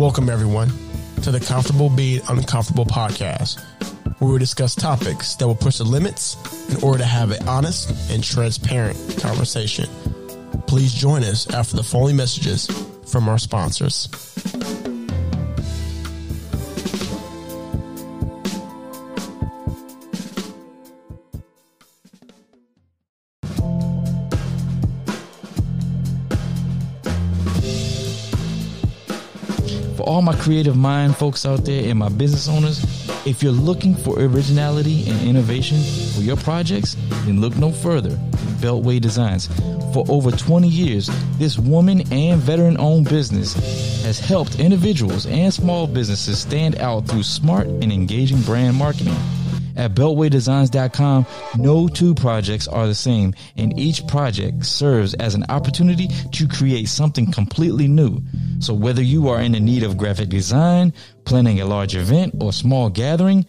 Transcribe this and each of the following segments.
Welcome, everyone, to the Comfortable Being Uncomfortable podcast, where we discuss topics that will push the limits in order to have an honest and transparent conversation. Please join us after the following messages from our sponsors. My creative mind folks out there and my business owners, if you're looking for originality and innovation for your projects, then look no further. Beltway Designs. For over 20 years, this woman and veteran owned business has helped individuals and small businesses stand out through smart and engaging brand marketing. At BeltwayDesigns.com, no two projects are the same, and each project serves as an opportunity to create something completely new. So, whether you are in the need of graphic design, planning a large event, or small gathering,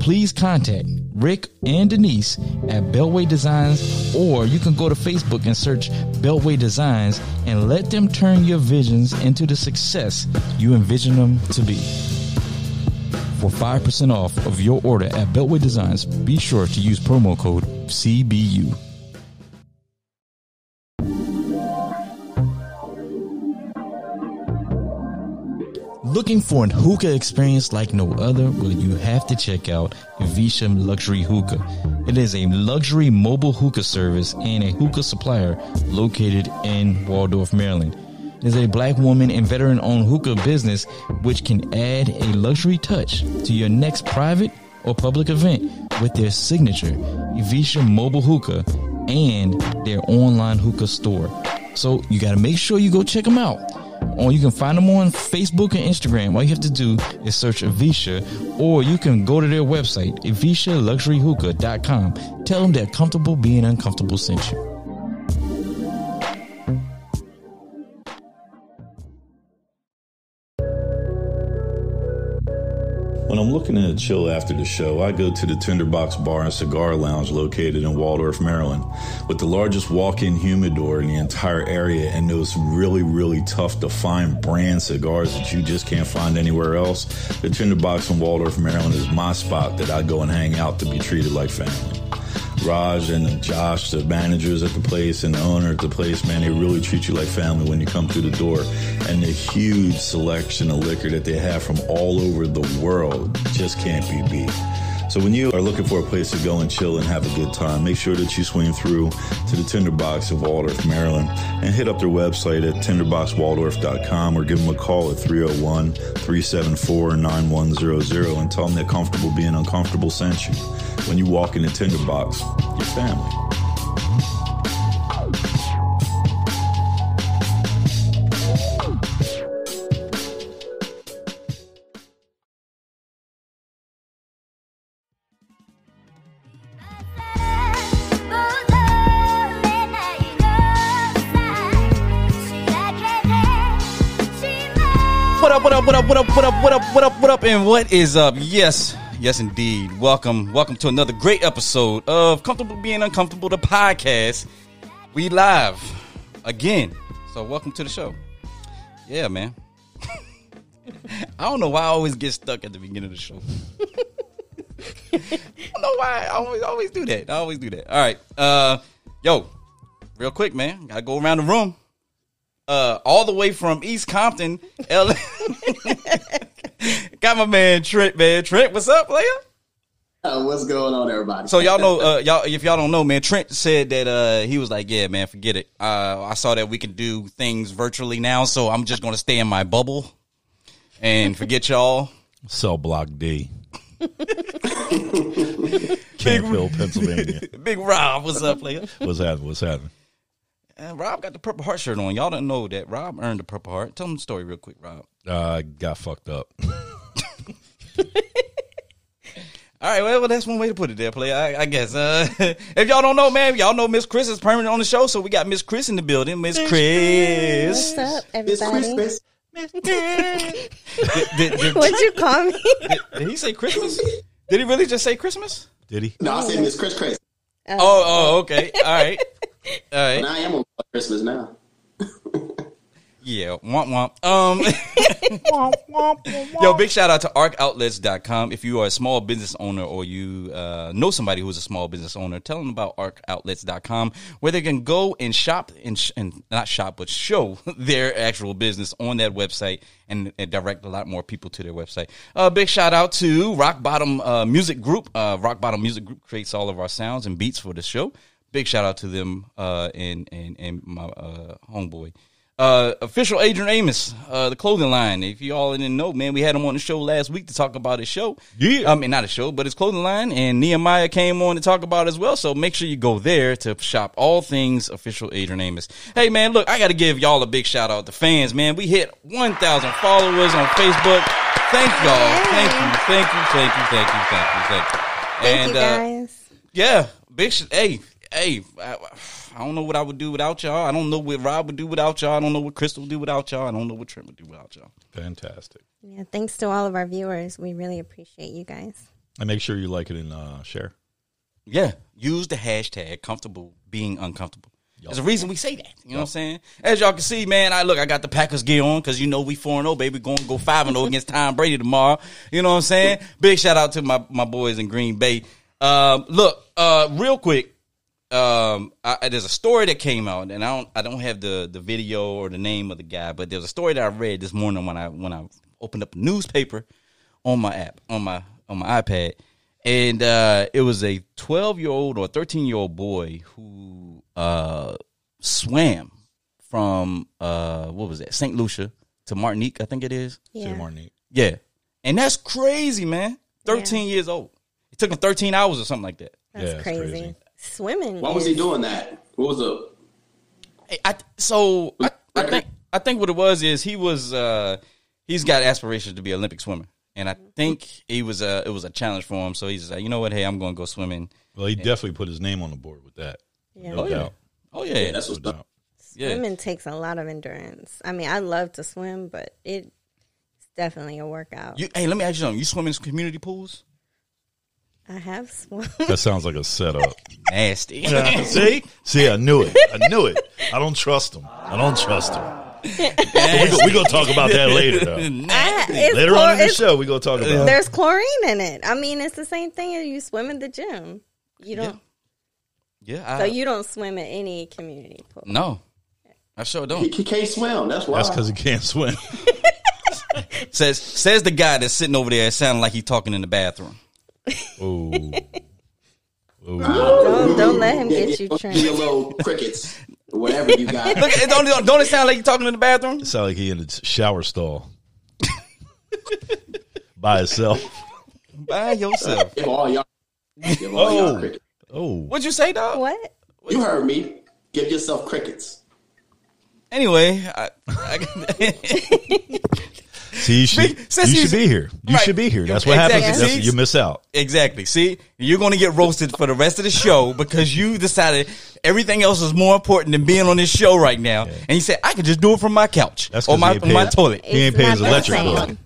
please contact Rick and Denise at Beltway Designs, or you can go to Facebook and search Beltway Designs and let them turn your visions into the success you envision them to be. For 5% off of your order at Beltway Designs, be sure to use promo code CBU. Looking for an hookah experience like no other? Well, you have to check out Visha Luxury Hookah. It is a luxury mobile hookah service and a hookah supplier located in Waldorf, Maryland It is a black woman and veteran owned hookah business which can add a luxury touch to your next private or public event with their signature Evisha mobile hookah and their online hookah store. So you got to make sure you go check them out. Or you can find them on Facebook and Instagram. All you have to do is search Evisha, or you can go to their website, evishaluxuryhookah.com. Tell them that Comfortable Being Uncomfortable sent you. When I'm looking to chill after the show, I go to the Tinderbox Bar and Cigar Lounge located in Waldorf, Maryland, with the largest walk-in humidor in the entire area and those really, really tough to find brand cigars that you just can't find anywhere else. The Tinderbox in Waldorf, Maryland is my spot that I go and hang out to be treated like family. Raj and Josh, the managers at the place and the owner at the place, man, they really treat you like family when you come through the door. And the huge selection of liquor that they have from all over the world just can't be beat. So when you are looking for a place to go and chill and have a good time, make sure that you swing through to the Tinderbox of Waldorf, Maryland, and hit up their website at tinderboxwaldorf.com or give them a call at 301-374-9100 and tell them that Comfortable Being Uncomfortable sent you. When you walk in the Tinderbox, your family. Mm-hmm. What is up? Yes, yes, indeed. Welcome, welcome to another great episode of Comfortable Being Uncomfortable, the podcast. We live again. So, welcome to the show. Yeah, man. I don't know why I always get stuck at the beginning of the show. I don't know why. I always, always do that. I always do that. All right. Uh, yo, real quick, man. Gotta go around the room uh, all the way from East Compton, LA. Got my man Trent, man. Trent, what's up, player? Uh, what's going on, everybody? So y'all know, uh, y'all if y'all don't know, man, Trent said that uh, he was like, "Yeah, man, forget it. Uh, I saw that we can do things virtually now, so I'm just gonna stay in my bubble and forget y'all." Cell Block D. Canfield, Pennsylvania. Big Rob, what's up, player? What's happening? What's happening? And Rob got the Purple Heart shirt on. Y'all don't know that Rob earned the Purple Heart. Tell them the story real quick, Rob. Uh, got fucked up. All right, well, well, that's one way to put it there, player. I, I guess. Uh, if y'all don't know, man, y'all know Miss Crys is permanent on the show, so we got Miss Crys in the building. Miss Crys. What's up, It's everybody? Christmas. Did, did- did- What'd you call me? did- did he say Christmas? Did he really just say Christmas? Did he? No, I said Miss Crys Crys. Oh, oh, okay. All right. All right. And I am on Christmas now. Yeah, womp womp. Um, yo, big shout out to arcoutlets.com. If you are a small business owner or you uh, know somebody who's a small business owner, tell them about arcoutlets.com where they can go and shop and, sh- and not shop, but show their actual business on that website and, and direct a lot more people to their website. Uh, big shout out to Rock Bottom uh, Music Group. Uh, Rock Bottom Music Group creates all of our sounds and beats for the show. Big shout out to them uh, and, and, and my uh, homeboy. Uh, official Adrian Amos, uh, the clothing line. If you all didn't know, man, we had him on the show last week to talk about his show. Yeah. I mean, not a show, but his clothing line. And Nehemiah came on to talk about it as well. So make sure you go there to shop all things official Adrian Amos. Hey, man, look, I got to give y'all a big shout out to fans, man. We hit 1,000 followers on Facebook. Thank y'all. Thank you. Thank you. Thank you. Thank you. Thank you. Thank you. Thank and, you uh, yeah, big. Sh- hey, hey. I, I don't know what I would do without y'all. I don't know what Rob would do without y'all. I don't know what Crystal would do without y'all. I don't know what Trent would do without y'all. Fantastic. yeah, thanks to all of our viewers. We really appreciate you guys. And make sure you like it and uh, share. Yeah, use the hashtag comfortable being uncomfortable. There's a reason we say that. You know what I'm saying? As y'all can see, man, I look, I got the Packers gear on because you know we 4 0, baby. Going to go 5 0 against Tom Brady tomorrow. You know what I'm saying? Big shout out to my, my boys in Green Bay. Um, look, uh, real quick, um, I, there's a story that came out, and I don't, I don't have the the video or the name of the guy, but there's a story that I read this morning when I when I opened up a newspaper on my app on my on my iPad, and uh, it was a 12 year old or 13 year old boy who uh, swam from uh, what was that Saint Lucia to Martinique, I think it is. Yeah. Say Martinique. Yeah, and that's crazy, man. 13 years old. It took him 13 hours or something like that. That's Yeah, crazy. crazy. Swimming. Why was he doing that? What was the? Hey, I so I, I think I think what it was is he was uh he's got aspirations to be an Olympic swimmer, and I think he was a it was a challenge for him. So he's like, you know what? Hey, I'm going to go swimming. Well, he definitely put his name on the board with that. Yeah. No Oh yeah, doubt. oh yeah, That's what's up. doubt. yeah. Swimming takes a lot of endurance. I mean, I love to swim, but it's definitely a workout. You, hey, let me ask you something. You swim in community pools? I have swum. That sounds like a setup. Nasty. See? See, I knew it. I knew it. I don't trust him. I don't trust him. We're going to talk about that later, though. I, Later chlor- on in the show, we're going to talk about it. There's chlorine in it. I mean, it's the same thing as you swim in the gym. You don't. yeah, I, So you don't swim at any community pool. no, I sure don't. he can't swim. That's why. That's because he can't swim. Says says the guy that's sitting over there sounding like he's talking in the bathroom. Ooh. Ooh. Don't don't let him get you Give trained. your little crickets, whatever you got. Look, it don't don't it sound like he's talking in the bathroom? It sound like he in the shower stall by himself. By yourself. Give all y'all. Give all Oh. y'all crickets. Oh, What'd you say, dog? What? You heard me. Give yourself crickets. Anyway, I, I, see, you should, Since you should be here. You Right. should be here. That's what Exactly. happens. That's, you miss out. exactly. See, you're going to get roasted for the rest of the show because you decided everything else is more important than being on this show right now, and you said I could just do it from my couch That's or 'cause my he my paid- toilet. He ain't paying his electric bill. It's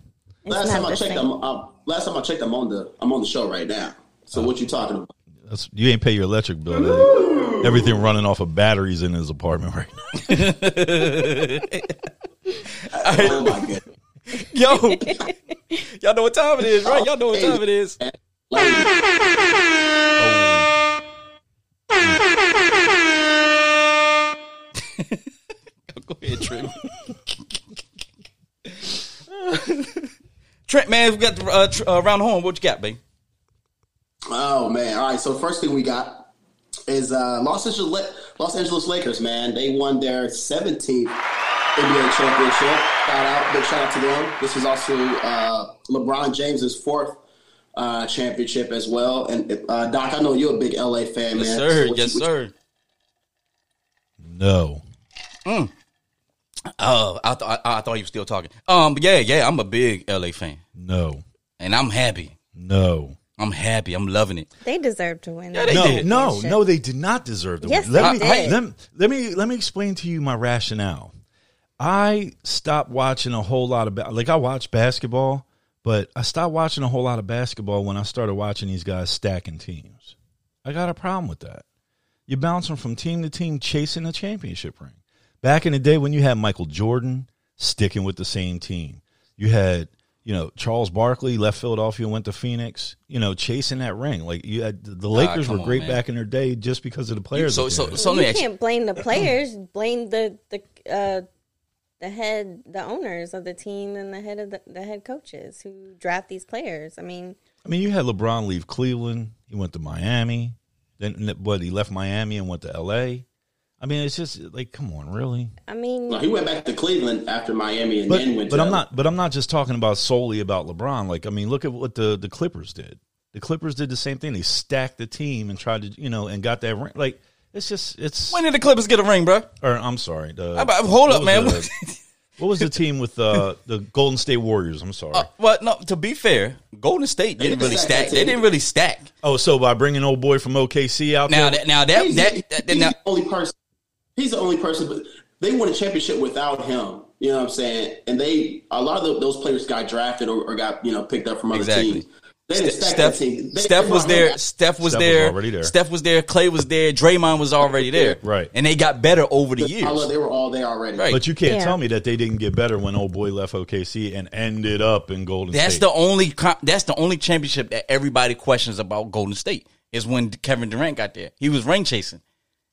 Last time I the checked, same. I'm, last time I checked, I'm on the I'm on the show right now. So uh, what you talking about? That's, you ain't pay your electric bill. Everything running off of batteries in his apartment right now. Oh my goodness. Yo, y'all know what time it is, right? Y'all know what time it is. Like, Go ahead, Trent. Trent, man, we got the, uh, tr- uh, around the horn. What you got, babe? Oh man! All right. So first thing we got is uh, Los Angeles Los Angeles Lakers. Man, they won their 17th NBA championship. Shout out, big shout out to them. This is also uh, LeBron James's fourth uh, championship as well. And uh, Doc, I know you're a big LA fan, man. Yes, man. sir. So Yes, you- what sir. No. Oh, I, th- I, I thought you were still talking. Um, yeah, yeah, I'm a big LA fan, No. and I'm happy. No. I'm happy. I'm loving it. They deserve to win. Yeah, they No, did. no, no, they did not deserve to Yes, win. Let me, did. Let, let me let me explain to you my rationale. I stopped watching a whole lot of ba- like I watch basketball, but I stopped watching a whole lot of basketball when I started watching these guys stacking teams. I got a problem with that. You're bouncing from team to team chasing a championship ring. back in the day when you had Michael Jordan sticking with the same team, you had you know Charles Barkley left Philadelphia and went to Phoenix. You know, chasing that ring. Like you had the Lakers come were great man. back in their day just because of the players. So that they so so you can't blame the players. Blame the the uh, the head, the owners of the team, and the head of the, the head coaches who draft these players. I mean, I mean, you had LeBron leave Cleveland. He went to Miami. Then what? He left Miami and went to L.A. I mean, it's just like, come on, really. I mean, No, he went back to Cleveland after Miami and But, then went but to I'm not. But I'm not just talking about solely about LeBron. Like, I mean, look at what the the Clippers did. The Clippers did the same thing. They stacked the team and tried to, you know, and got that ring. Like, it's just, it's. When did the Clippers get a ring, bro? Or I'm sorry. The, How about- hold up, man. the- what was the team with uh, the Golden State Warriors? I'm sorry. Uh, well, no. To be fair, Golden State didn't didn't really stack stack. They didn't really stack. oh, so by bringing old boy from OKC out Now there, that now that he's, that, he's that now, the only person. He's the only person, but they won a championship without him. You know what I'm saying? And they a lot of the, those players got drafted or, or got you know picked up from other Exactly. teams. They Steph. They, Steph was there. Steph was Steph was there. already there. Steph was there. Clay was there. Draymond was already there. Right. And they got better over the I love years. they were all there already. Right. But you can't Yeah. tell me that they didn't get better when old boy left OKC and ended up in Golden That's State. the only. That's the only championship that everybody questions about Golden State is when Kevin Durant got there. He was ring chasing.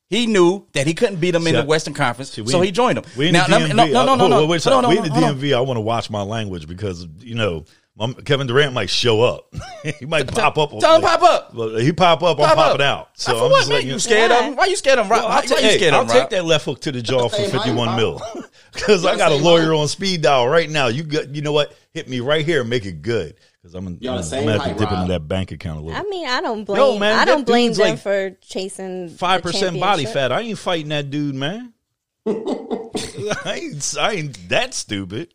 He knew that he couldn't beat them in the Western Conference, See, we so he joined them. We in now, the now- no, no, no, Uh, no, no, wait no, no, we in the hold on. DMV. I want to watch my language because you know my, Kevin Durant might show up. he might pop up. tell him pop up. Well, he pop up. I'm Pop up. popping out. So I'm what, just man? You you. scared of Why? him? Why you scared of him? Well, Why, I'll, why ta- you hey, scared I'll of take that left hook to the jaw for 51 mil because I got a lawyer on speed dial right now. You got, you know what? Hit me right here and make it good because I'm, I'm, Y'all I'm gonna have to height, dip into that bank account a little. I bit. mean, I don't blame. No, man, I that don't blame dude's them like for chasing Five percent body championship. fat. I ain't fighting that dude, man. I ain't, I ain't that stupid.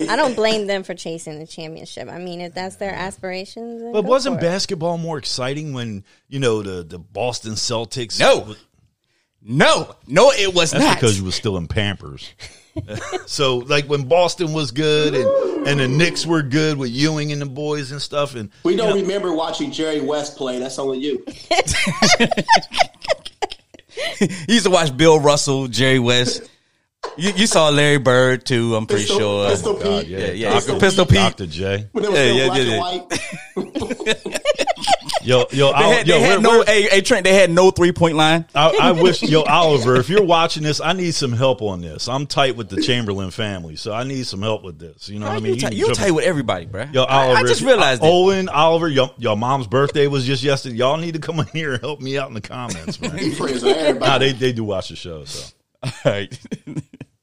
I don't blame them for chasing the championship. I mean, if that's their aspirations, then But go wasn't for it. basketball more exciting when you know the the Boston Celtics? No. No, no, it was that's not. because you were still in Pampers. so like when Boston was good and and the Knicks were good with Ewing and the boys and stuff, and We don't remember watching Jerry West play. That's only you. He used to watch Bill Russell, Jerry West. You, you saw Larry Bird too. I'm pretty Pistol- sure. Pistol oh, God, Pete. yeah, Yeah, yeah. Dr. Pistol Pete. Dr. J. When it was Yeah, yeah, black yeah, and white. Yo, yo, They had, yo, they had where- no. where- Hey, hey, Trent. They had no three point line. I, I wish, yo, Oliver, if you're watching this, I need some help on this. I'm tight with the Chamberlain family, so I need some help with this. You know what I mean? you, tight, can you tight with everybody, bro. Yo, I, Oliver, I just if- realized that. Owen, Oliver, your, your mom's birthday was just yesterday. Y'all need to come in here and help me out in the comments, man. Friends with everybody. nah, they they do watch the show, so All right.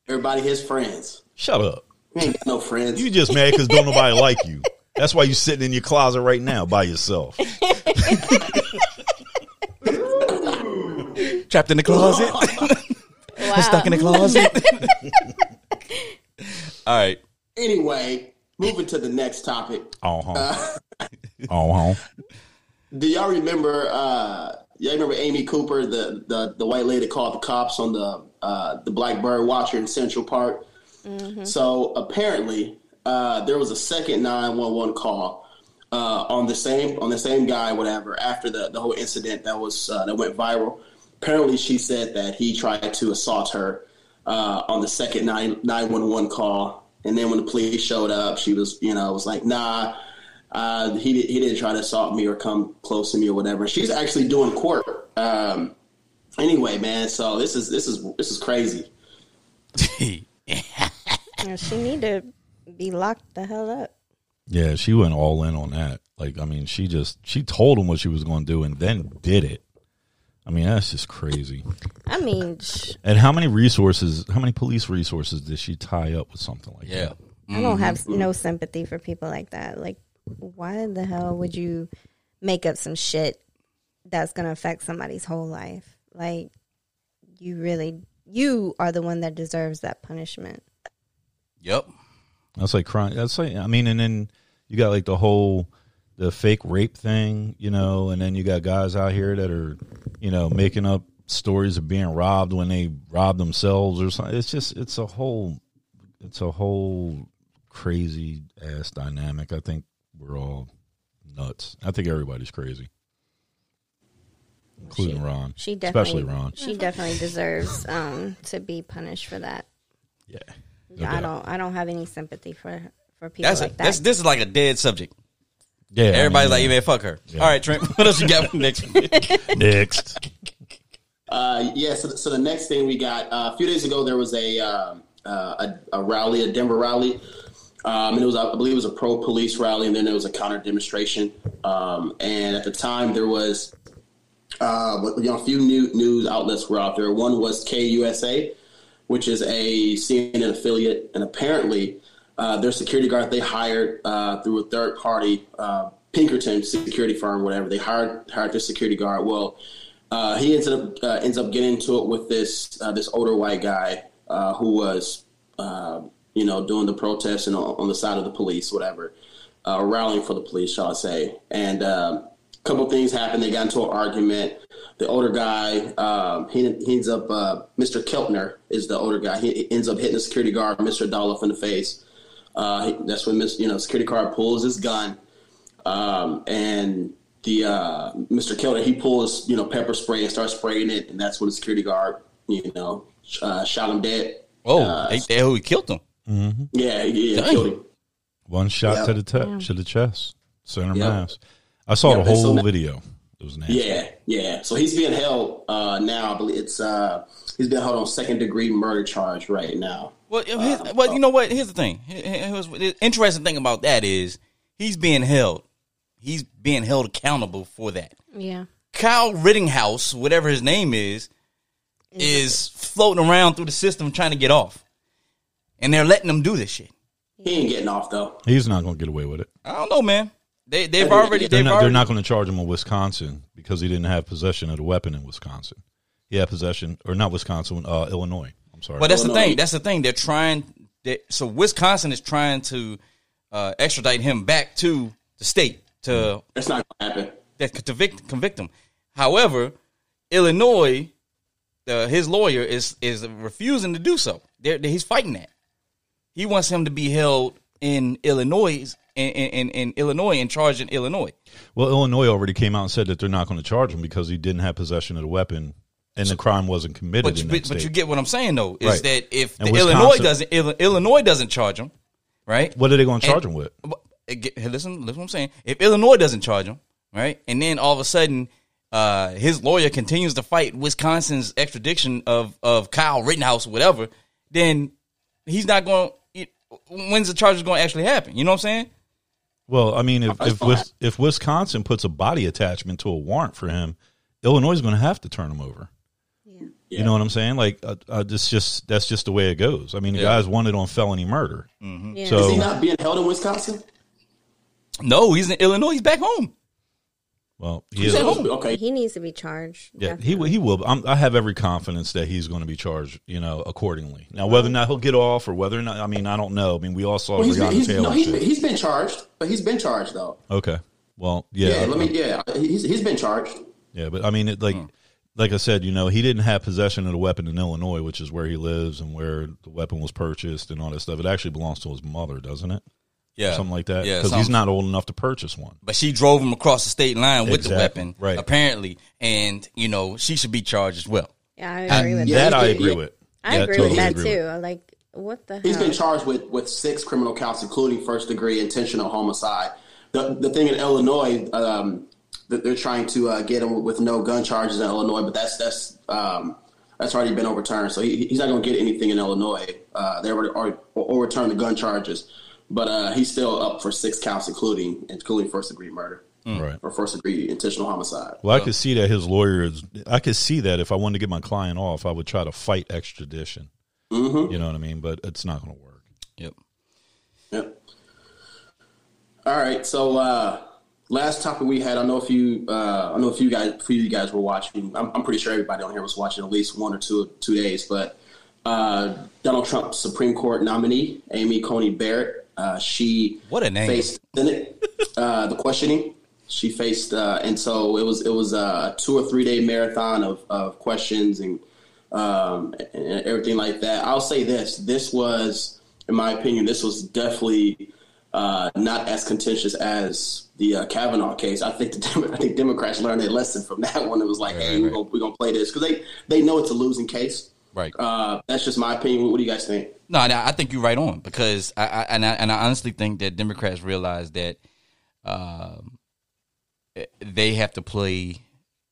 everybody his friends. shut up. He ain't got no friends. You just mad because don't nobody like you. That's why you're sitting in your closet right now by yourself. Trapped in the closet. Wow. Stuck in the closet. All right. anyway, moving to the next topic. Oh, huh. oh, huh. Do y'all remember? Uh, y'all remember Amy Cooper, the, the the white lady called the cops on the uh, the Black Bird Watcher in Central Park? So apparently, uh, there was a second nine one one call uh, on the same on the same guy, whatever. After the the whole incident that was uh, that went viral, apparently she said that he tried to assault her uh, on the second nine nine one one call, and then when the police showed up, she was you know was like, nah. Uh, he did, he didn't try to assault me or come close to me or whatever. She's actually doing court. Um, anyway, man. So this is this is this is crazy. Yeah, she need to be locked the hell up. Yeah, she went all in on that. Like, I mean, she just she told him what she was going to do and then did it. I mean, that's just crazy. I mean, sh- And how many resources, how many police resources did she tie up with something like Yeah. that? I don't have mm-hmm. no sympathy for people like that. Like, why the hell would you make up some shit that's gonna affect somebody's whole life? Like, you really, you are the one that deserves that punishment. Yep. That's like crime. That's like I mean, and then you got like the whole the fake rape thing, you know, and then you got guys out here that are, you know, making up stories of being robbed when they robbed themselves or something. It's just it's a whole it's a whole crazy ass dynamic. I think we're all nuts. I think everybody's crazy. including Ron, She definitely, especially Ron. She definitely deserves um, to be punished for that. Yeah, I don't. I don't have any sympathy for for people That's, like a, that. that's this is like a dead subject. yeah. I Everybody's mean, like, man, fuck her. All right, Trent, what else you got next next. Uh, yeah, so, so the next thing we got uh, a few days ago, there was a um, uh, a, a rally, a Denver rally. Um, and it was, I believe, it was a pro police rally, and then there was a counter demonstration. Um, and at the time, there was, uh, you know, a few new news outlets were out there. One was KUSA, which is a CNN affiliate, and apparently, uh, their security guard they hired uh, through a third party, uh, Pinkerton security firm, whatever. They hired hired their security guard. Well, uh, he ends up uh, ends up getting into it with this uh, this older white guy who was you know doing the protest and on, on the side of the police, whatever, rallying for the police, shall I say? And um, a couple things happened. They got into an argument. The older guy, um, he, he ends up uh, Mr. Keltner is the older guy. He, he ends up hitting the security guard, Mr. Dolph, in the face. Uh, he, that's when Mr. you know security guard pulls his gun um, and the uh, Mr. Keltner he pulls you know pepper spray and starts spraying it, and that's when the security guard you know uh, shot him dead. Oh, Uh, they, they who killed him. Yeah, yeah, Dang. killed him. One shot Yeah. to the te- to the chest, center Yeah. mass. I saw Yeah, the and so whole now- video. It was nasty. Yeah, yeah. So he's being held uh, now. I believe it's uh, he's being held on second degree murder charge right now. Well, here's, well, you know what? Here's the thing. Here- here- here's the interesting thing about that is he's being held. He's being held accountable for that. yeah. Kyle Rittenhouse, whatever his name is, is floating around through the system trying to get off, and they're letting him do this shit. He ain't getting off though. He's not going to get away with it. I don't know, man. They they've already They're they've not, already they're not going to charge him in Wisconsin because he didn't have possession of the weapon in Wisconsin. He had possession, or not Wisconsin, uh, Illinois. I'm sorry. But that's the thing. That's the thing. They're trying. They, so Wisconsin is trying to uh, extradite him back to the state to That's not gonna happen. that to convict, convict him. However, Illinois, uh, his lawyer is is refusing to do so. They're, he's fighting that. He wants him to be held in Illinois in, in, in Illinois and charged in Illinois. well, Illinois already came out and said that they're not going to charge him because he didn't have possession of the weapon and the crime wasn't committed But you, but, but you get what I'm saying though is Right. that if the Illinois doesn't Illinois doesn't charge him, right? what are they going to And- charge him with? Hey, listen, listen what I'm saying. If Illinois doesn't charge him, right, and then all of a sudden uh, his lawyer continues to fight Wisconsin's extradition of of Kyle Rittenhouse, or whatever, then he's not going. When's the charges going to actually happen? You know what I'm saying? Well, I mean, if That's if. Wis- if Wisconsin puts a body attachment to a warrant for him, Illinois is going to have to turn him over. Yeah. You know what I'm saying? Like, uh, uh, this just that's just the way it goes. I mean, the Yeah. guy's wanted on felony murder. Yeah. So Is he not being held in Wisconsin? No, he's in Illinois. He's back home. Well, he is, at home. Okay. he needs to be charged. yeah, he will- he will. I'm, I have every confidence that he's going to be charged. You know, accordingly. Now, whether or uh-huh. not he'll get off or whether or not, I mean, I don't know. I mean, we all saw Well, he's been, Breonna he's, Taylor. no, he's, he's been charged, but he's been charged though. okay. Well, yeah, Yeah, let me. Yeah, he's he's been charged. Yeah, but I mean, it, like, hmm. like I said, you know, he didn't have possession of the weapon in Illinois, which is where he lives and where the weapon was purchased and all that stuff. It actually belongs to his mother, doesn't it? Yeah, Something like that. Yeah, because he's not old enough to purchase one. But she drove him across the state line with Exactly, the weapon, right. Apparently, and you know she should be charged as well. Yeah, I agree with that. that I agree yeah. with. I Yeah, agree totally with that agree too. Like, what the He's hell? been charged with, with six criminal counts, including first degree intentional homicide. The the thing in Illinois, um, that they're trying to uh, get him with no gun charges in Illinois, but that's that's um, that's already been overturned. So he, he's not going to get anything in Illinois. Uh, they already or, or overturned the gun charges, but uh, he's still up for six counts, including including first degree murder Right. or first degree intentional homicide. Well, I could see that his lawyer is. I could see that if I wanted to get my client off, I would try to fight extradition. Mm-hmm. You know what I mean? But it's not going to work. Yep. Yep. All right. So uh, last topic we had, I know if you, uh, I know if you guys, few of you guys were watching. I'm, I'm pretty sure everybody on here was watching at least one or two two days. But uh, Donald Trump Supreme Court nominee Amy Coney Barrett, uh, she What a name. faced Senate uh, the questioning. She faced, uh, and so it was it was a two or three day marathon of, of questions and um, and everything like that. I'll say this: this was, in my opinion, this was definitely uh, not as contentious as the uh, Kavanaugh case. I think the Dem- I think Democrats learned a lesson from that one. It was like, hey, we're gonna, we're gonna play this because they they know it's a losing case. Right. Uh, that's just my opinion. What do you guys think? No, I I think you're right on because I, I and I and I honestly think that Democrats realize that um, they have to play,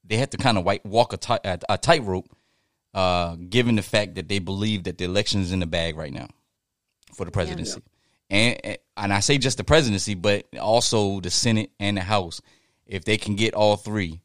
they have to kind of white, walk a tight a, tightrope, uh, given the fact that they believe that the election is in the bag right now for the presidency, and and I say just the presidency, but also the Senate and the House. If they can get all three,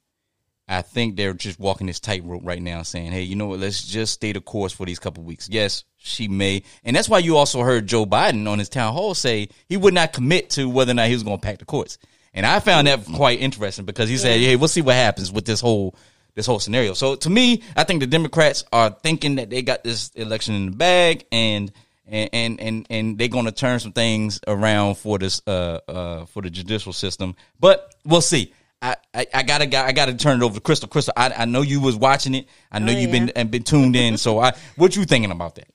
I think they're just walking this tightrope right now, saying, "Hey, you know what? Let's just stay the course for these couple weeks." Yes, she may, and that's why you also heard Joe Biden on his town hall say he would not commit to whether or not he was going to pack the courts. And I found that quite interesting because he said, "Hey, we'll see what happens with this whole this whole scenario." So to me, I think the Democrats are thinking that they got this election in the bag, and and and and, and they're going to turn some things around for this uh uh for the judicial system. But we'll see. I, I, I gotta I gotta turn it over to Crystal. Crystal, I, I know you was watching it. I know Oh, you've been and been tuned in. So I, what you thinking about that?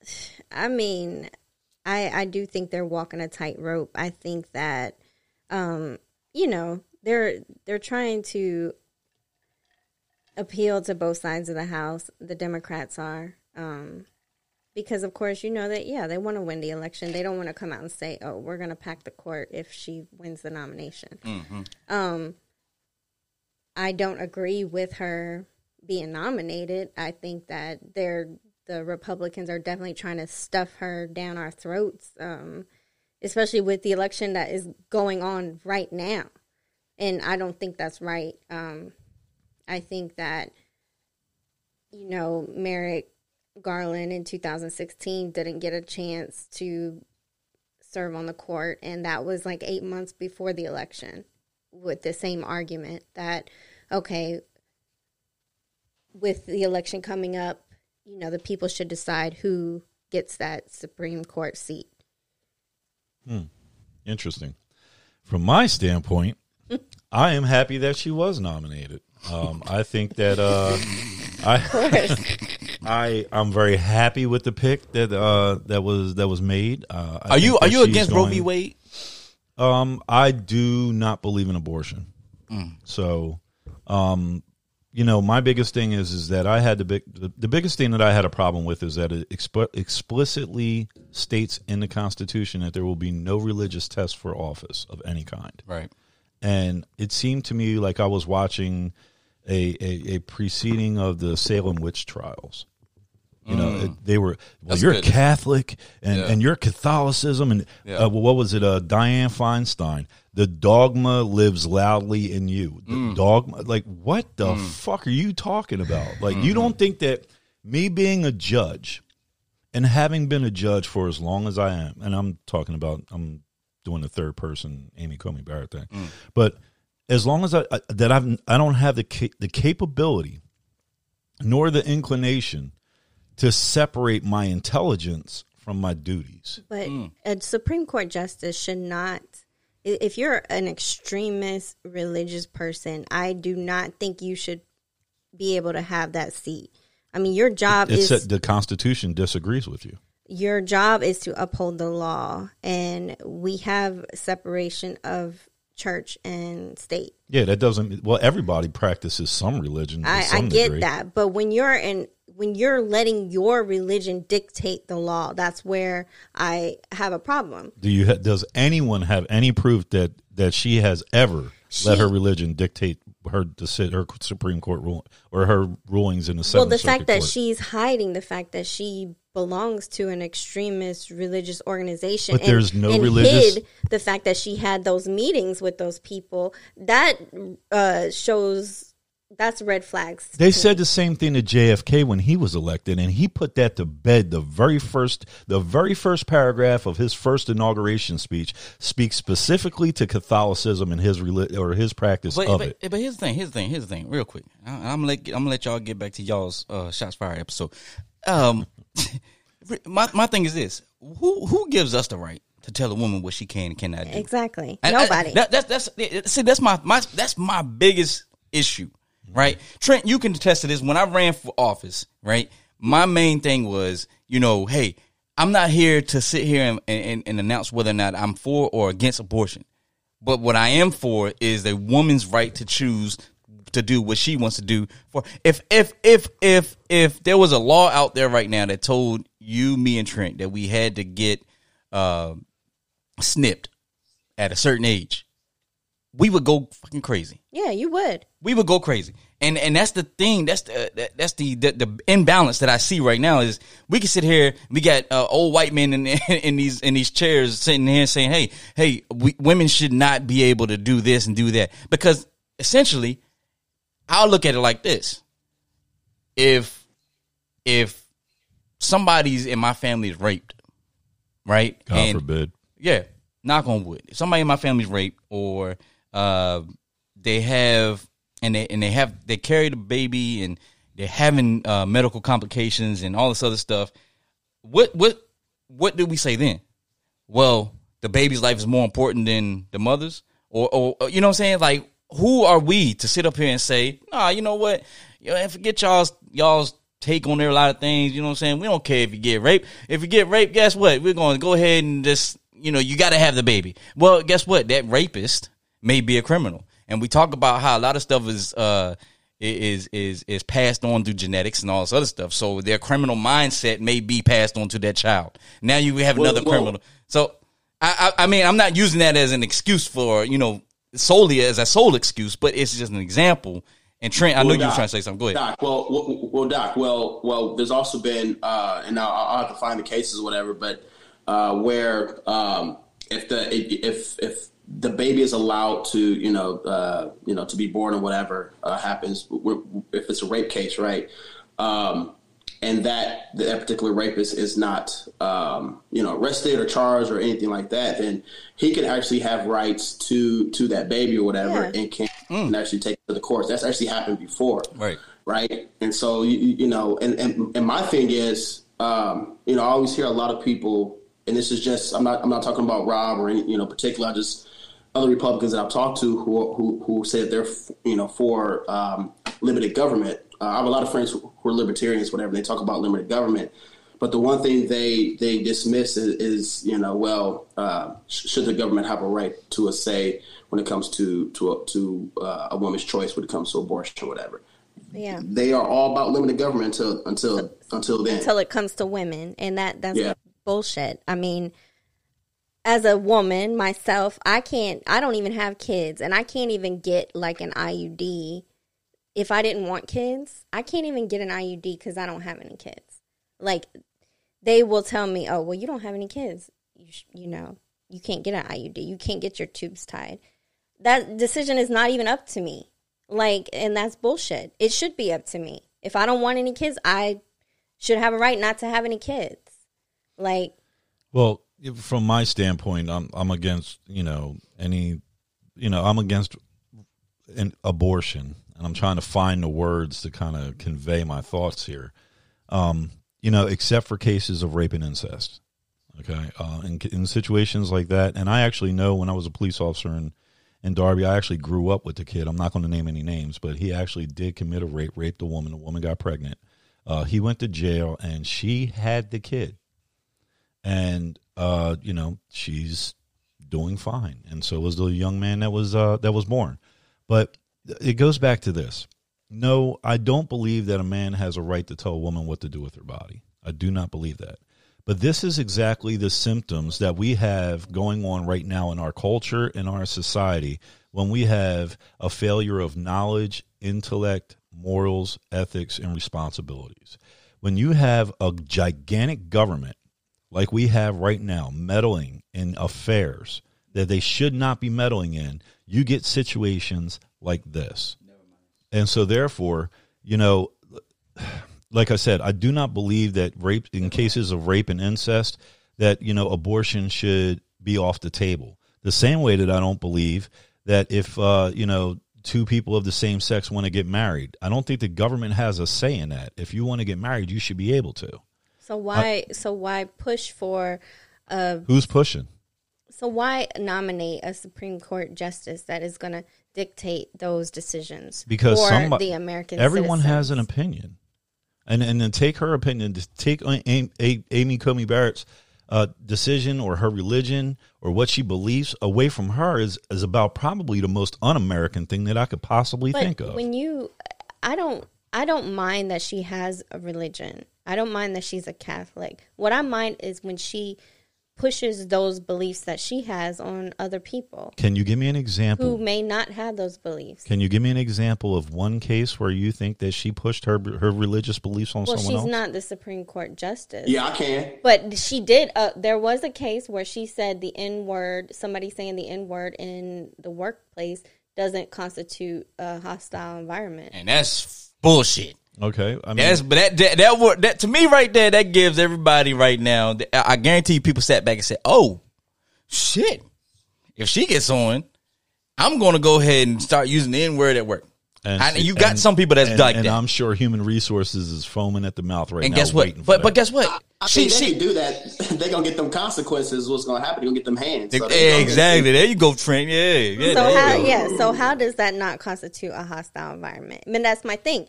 I mean, I I do think they're walking a tightrope. I think that, um, you know, they're they're trying to appeal to both sides of the house. The Democrats are, um, because of course you know that yeah they want to win the election. They don't want to come out and say, oh, we're going to pack the court if she wins the nomination. Um, I don't agree with her being nominated. I think that they're the Republicans are definitely trying to stuff her down our throats, um, especially with the election that is going on right now. And I don't think that's right. Um, I think that, you know, Merrick Garland in 2016 didn't get a chance to serve on the court, and that was like eight months before the election with the same argument that, okay, with the election coming up, you know, the people should decide who gets that Supreme Court seat. Hmm. Interesting. From my standpoint, I am happy that she was nominated. Um, I think that uh, I, I I'm very happy with the pick that uh, that was that was made. Uh, Are you are you against Roe going- v. Wade? Um, I do not believe in abortion. Mm. So, um, you know, my biggest thing is is that I had the big the, the biggest thing that I had a problem with is that it exp- explicitly states in the Constitution that there will be no religious test for office of any kind Right. and it seemed to me like I was watching a, a, a preceding of the Salem witch trials. You know, it, they were well. That's you're good. Catholic, and Yeah. and you're Catholicism, and Yeah. uh, what was it? Uh, Dianne Feinstein. The dogma lives loudly in you. The Mm. dogma, like what the fuck are you talking about? Like Mm-hmm. you don't think that me being a judge and having been a judge for as long as I am, and I'm talking about I'm doing the third person Amy Coney Barrett thing, Mm. but as long as I, I that I've I don't have the ca- the capability nor the inclination to separate my intelligence from my duties. But hmm. a Supreme Court justice should not. If you're an extremist religious person, I do not think you should be able to have that seat. I mean, your job It's is the Constitution disagrees with you. your job is to uphold the law, and we have separation of church and state. Yeah, that doesn't. Well, everybody practices some religion. To I, I get degree. that, but when you're in, when you're letting your religion dictate the law, that's where I have a problem. Do you? Ha- does anyone have any proof that that she has ever let her religion dictate her deci- her Supreme Court rule or her rulings in the Well, the Circuit fact that Court? she's hiding the fact that she belongs to an extremist religious organization, But there's no and religious- hid the fact that she had those meetings with those people. That uh, shows that's red flags. They said the same thing to JFK when he was elected, and he put that to bed. The very first, the very first paragraph of his first inauguration speech speaks specifically to Catholicism and his reli- or his practice But, of but, it. but here's the thing. Here's the thing. Here's the thing. Real quick, I, I'm gonna let I'm gonna let y'all get back to y'all's uh, shots fired episode. Um, my my thing is this: who who gives us the right to tell a woman what she can and cannot do? exactly And I- nobody. that, that's that's see that's my my that's my biggest issue, right? Trent, you can attest to this. When I ran for office, right, my main thing was, you know, hey, I'm not here to sit here and, and, and announce whether or not I'm for or against abortion. But what I am for is a woman's right to choose to do what she wants to do. For if if if if if there was a law out there right now that told you, me, and Trent that we had to get uh, snipped at a certain age, we would go fucking crazy Yeah, you would. we would go crazy. And and that's the thing. That's the that- that's the, the the imbalance that I see right now is we can sit here. We got uh, old white men in in these in these chairs sitting here saying, "Hey, hey, we, women should not be able to do this and do that," because essentially, I'll look at it like this: if if somebody's in my family is raped, right? God And- forbid. yeah, knock on wood. If somebody in my family's raped or uh, they have and they and they have they carry the baby and they're having uh, medical complications and all this other stuff, what what what do we say then? Well, the baby's life is more important than the mother's, or, or you know what I'm saying? Like, who are we to sit up here and say, nah, you know what? Know, forget y'all's y'all's take on there a lot of things. You know what I'm saying? We don't care if you get raped. If you get raped, guess what? We're going to go ahead and just you know you got to have the baby. Well, guess what? That rapist may be a criminal, and we talk about how a lot of stuff is uh is is is passed on through genetics and all this other stuff. So their criminal mindset may be passed on to that child. Now you have another criminal. So I, I I mean I'm not using that as an excuse for you know solely as a sole excuse, but it's just an example. And Trent, I know Well, you were trying to say something. Go ahead. Doc, well, well, well, Doc, well, well, there's also been, uh, and I'll, I'll have to find the cases, or whatever, but uh, where um, if the if if the baby is allowed to, you know, uh, you know, to be born or whatever uh, happens, if it's a rape case, right? Um, and that that particular rapist is not, um, you know, arrested or charged or anything like that, then he can actually have rights to to that baby or whatever, Yeah. and can, can actually take it to the courts. That's actually happened before, Right. right? And so you, you you know, and, and and my thing is, um, you know, I always hear a lot of people, and this is just I'm not I'm not talking about Rob or any you know particular. I just other Republicans that I've talked to who who who say that they're you know for um, limited government. Uh, I have a lot of friends who who are libertarians, whatever. They talk about limited government, but the one thing they they dismiss is, is you know well uh, sh- should the government have a right to a say when it comes to to a, to uh, a woman's choice when it comes to abortion or whatever. Yeah. They are all about limited government until until until then. Until it comes to women, and that that's Yeah. bullshit. I mean, as a woman myself, I can't. I don't even have kids, and I can't even get like an IUD. If I didn't want kids, I can't even get an IUD because I don't have any kids. Like they will tell me, "Oh, well, you don't have any kids. You, sh- you know, you can't get an IUD. You can't get your tubes tied." That decision is not even up to me. Like, and that's bullshit. It should be up to me. If I don't want any kids, I should have a right not to have any kids. Like, Well, from my standpoint, I'm I'm against you know any, you know I'm against an abortion, and I'm trying to find the words to kind of convey my thoughts here. Um, you know, except for cases of rape and incest. Okay, uh, in in situations like that, and I actually know when I was a police officer in in Darby, I actually grew up with the kid. I'm not going to name any names, but he actually did commit a rape, raped a woman. The woman got pregnant. Uh, he went to jail, and she had the kid and uh, you know she's doing fine, and so was the young man that was uh, that was born. But it goes back to this: no, I don't believe that a man has a right to tell a woman what to do with her body. I do not believe that. But this is exactly the symptoms that we have going on right now in our culture in our society when we have a failure of knowledge, intellect, morals, ethics, and responsibilities. When you have a gigantic government like we have right now, meddling in affairs that they should not be meddling in, you get situations like this. And so, therefore, you know, like I said, I do not believe that rape, in cases of rape and incest, that, you know, abortion should be off the table. The same way that I don't believe that if, uh, you know, two people of the same sex want to get married, I don't think the government has a say in that. If you want to get married, you should be able to. So why, so why push for, uh, Who's pushing? so why nominate a Supreme Court justice that is going to dictate those decisions because for somebody, the American everyone has an opinion. and and then take her opinion, to take A- A- A- Amy Coney Barrett's uh, decision or her religion or what she believes away from her is is about probably the most un-American thing that I could possibly But think of. when you, I don't, I don't mind that she has a religion. I don't mind that she's a Catholic. What I mind is when she pushes those beliefs that she has on other people Can you give me an example? who may not have those beliefs. Can you give me an example of one case where you think that she pushed her her religious beliefs on Well, someone she's else? not the Supreme Court justice. Yeah, I can. But she did. Uh, there was a case where she said the N word. Somebody saying the N word in the workplace doesn't constitute a hostile environment. and that's bullshit. okay, I mean, That's but that that that, word, that to me right there that gives everybody right now. I I guarantee you people sat back and said, "Oh, shit! If she gets on, I'm going to go ahead and start using the N word at work." And I, you got and- some people that's and, like and that. I'm sure human resources is foaming at the mouth right and now. And guess what? But but guess what? I she think they she can do that. They're gonna get them consequences. What's gonna happen? They're gonna get them hands. So they yeah, exactly. There you go, Trent. Yeah, yeah. So how? go. Yeah. So how does that not constitute a hostile environment? I mean, that's my thing.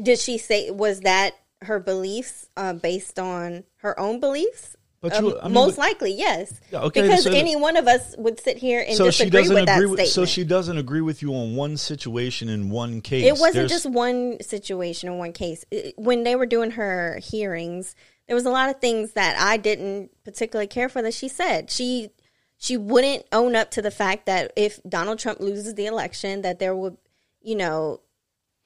Did she say was that her beliefs uh, based on her own beliefs? But Um, I mean, most but- likely, yes. Yeah, okay, because so- any one of us would sit here and so she disagree doesn't with that agree with. statement. So she doesn't agree with you on one situation in one case. It wasn't There's- just one situation in one case. It- when they were doing her hearings, there was a lot of things that I didn't particularly care for that she said. She she wouldn't own up to the fact that if Donald Trump loses the election, that there would, you know,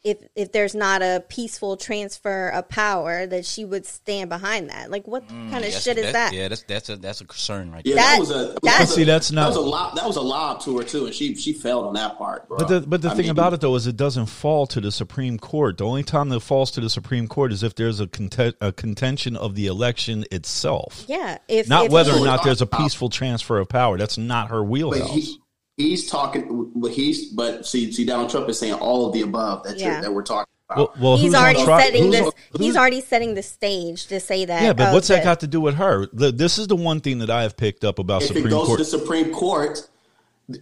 if if there's not a peaceful transfer of power, that she would stand behind that. Like, what kind of Mm, shit is that's- that? Yeah, that's that's a that's a concern right Yeah, there. that, That- was a. that- that was a- See, that's not- That was a lob. That was a lob to her too, and she she failed on that part. Bro. But the but the I thing mean, about it though is it doesn't fall to the Supreme Court. The only time that falls to the Supreme Court is if there's a, conte- a contention of the election itself, yeah, if not if whether he- or not there's a peaceful transfer of power. That's not her But wheelhouse. he, he's talking. But he's but see see Donald Trump is saying all of the above that Yeah. you're, that we're talking about. well, well, he's already tri- setting who's this. on- he's already setting the stage to say that. Yeah, but oh, what's that got to do with her? The- This is the one thing that I have picked up about if Supreme it goes Court. to the Supreme Court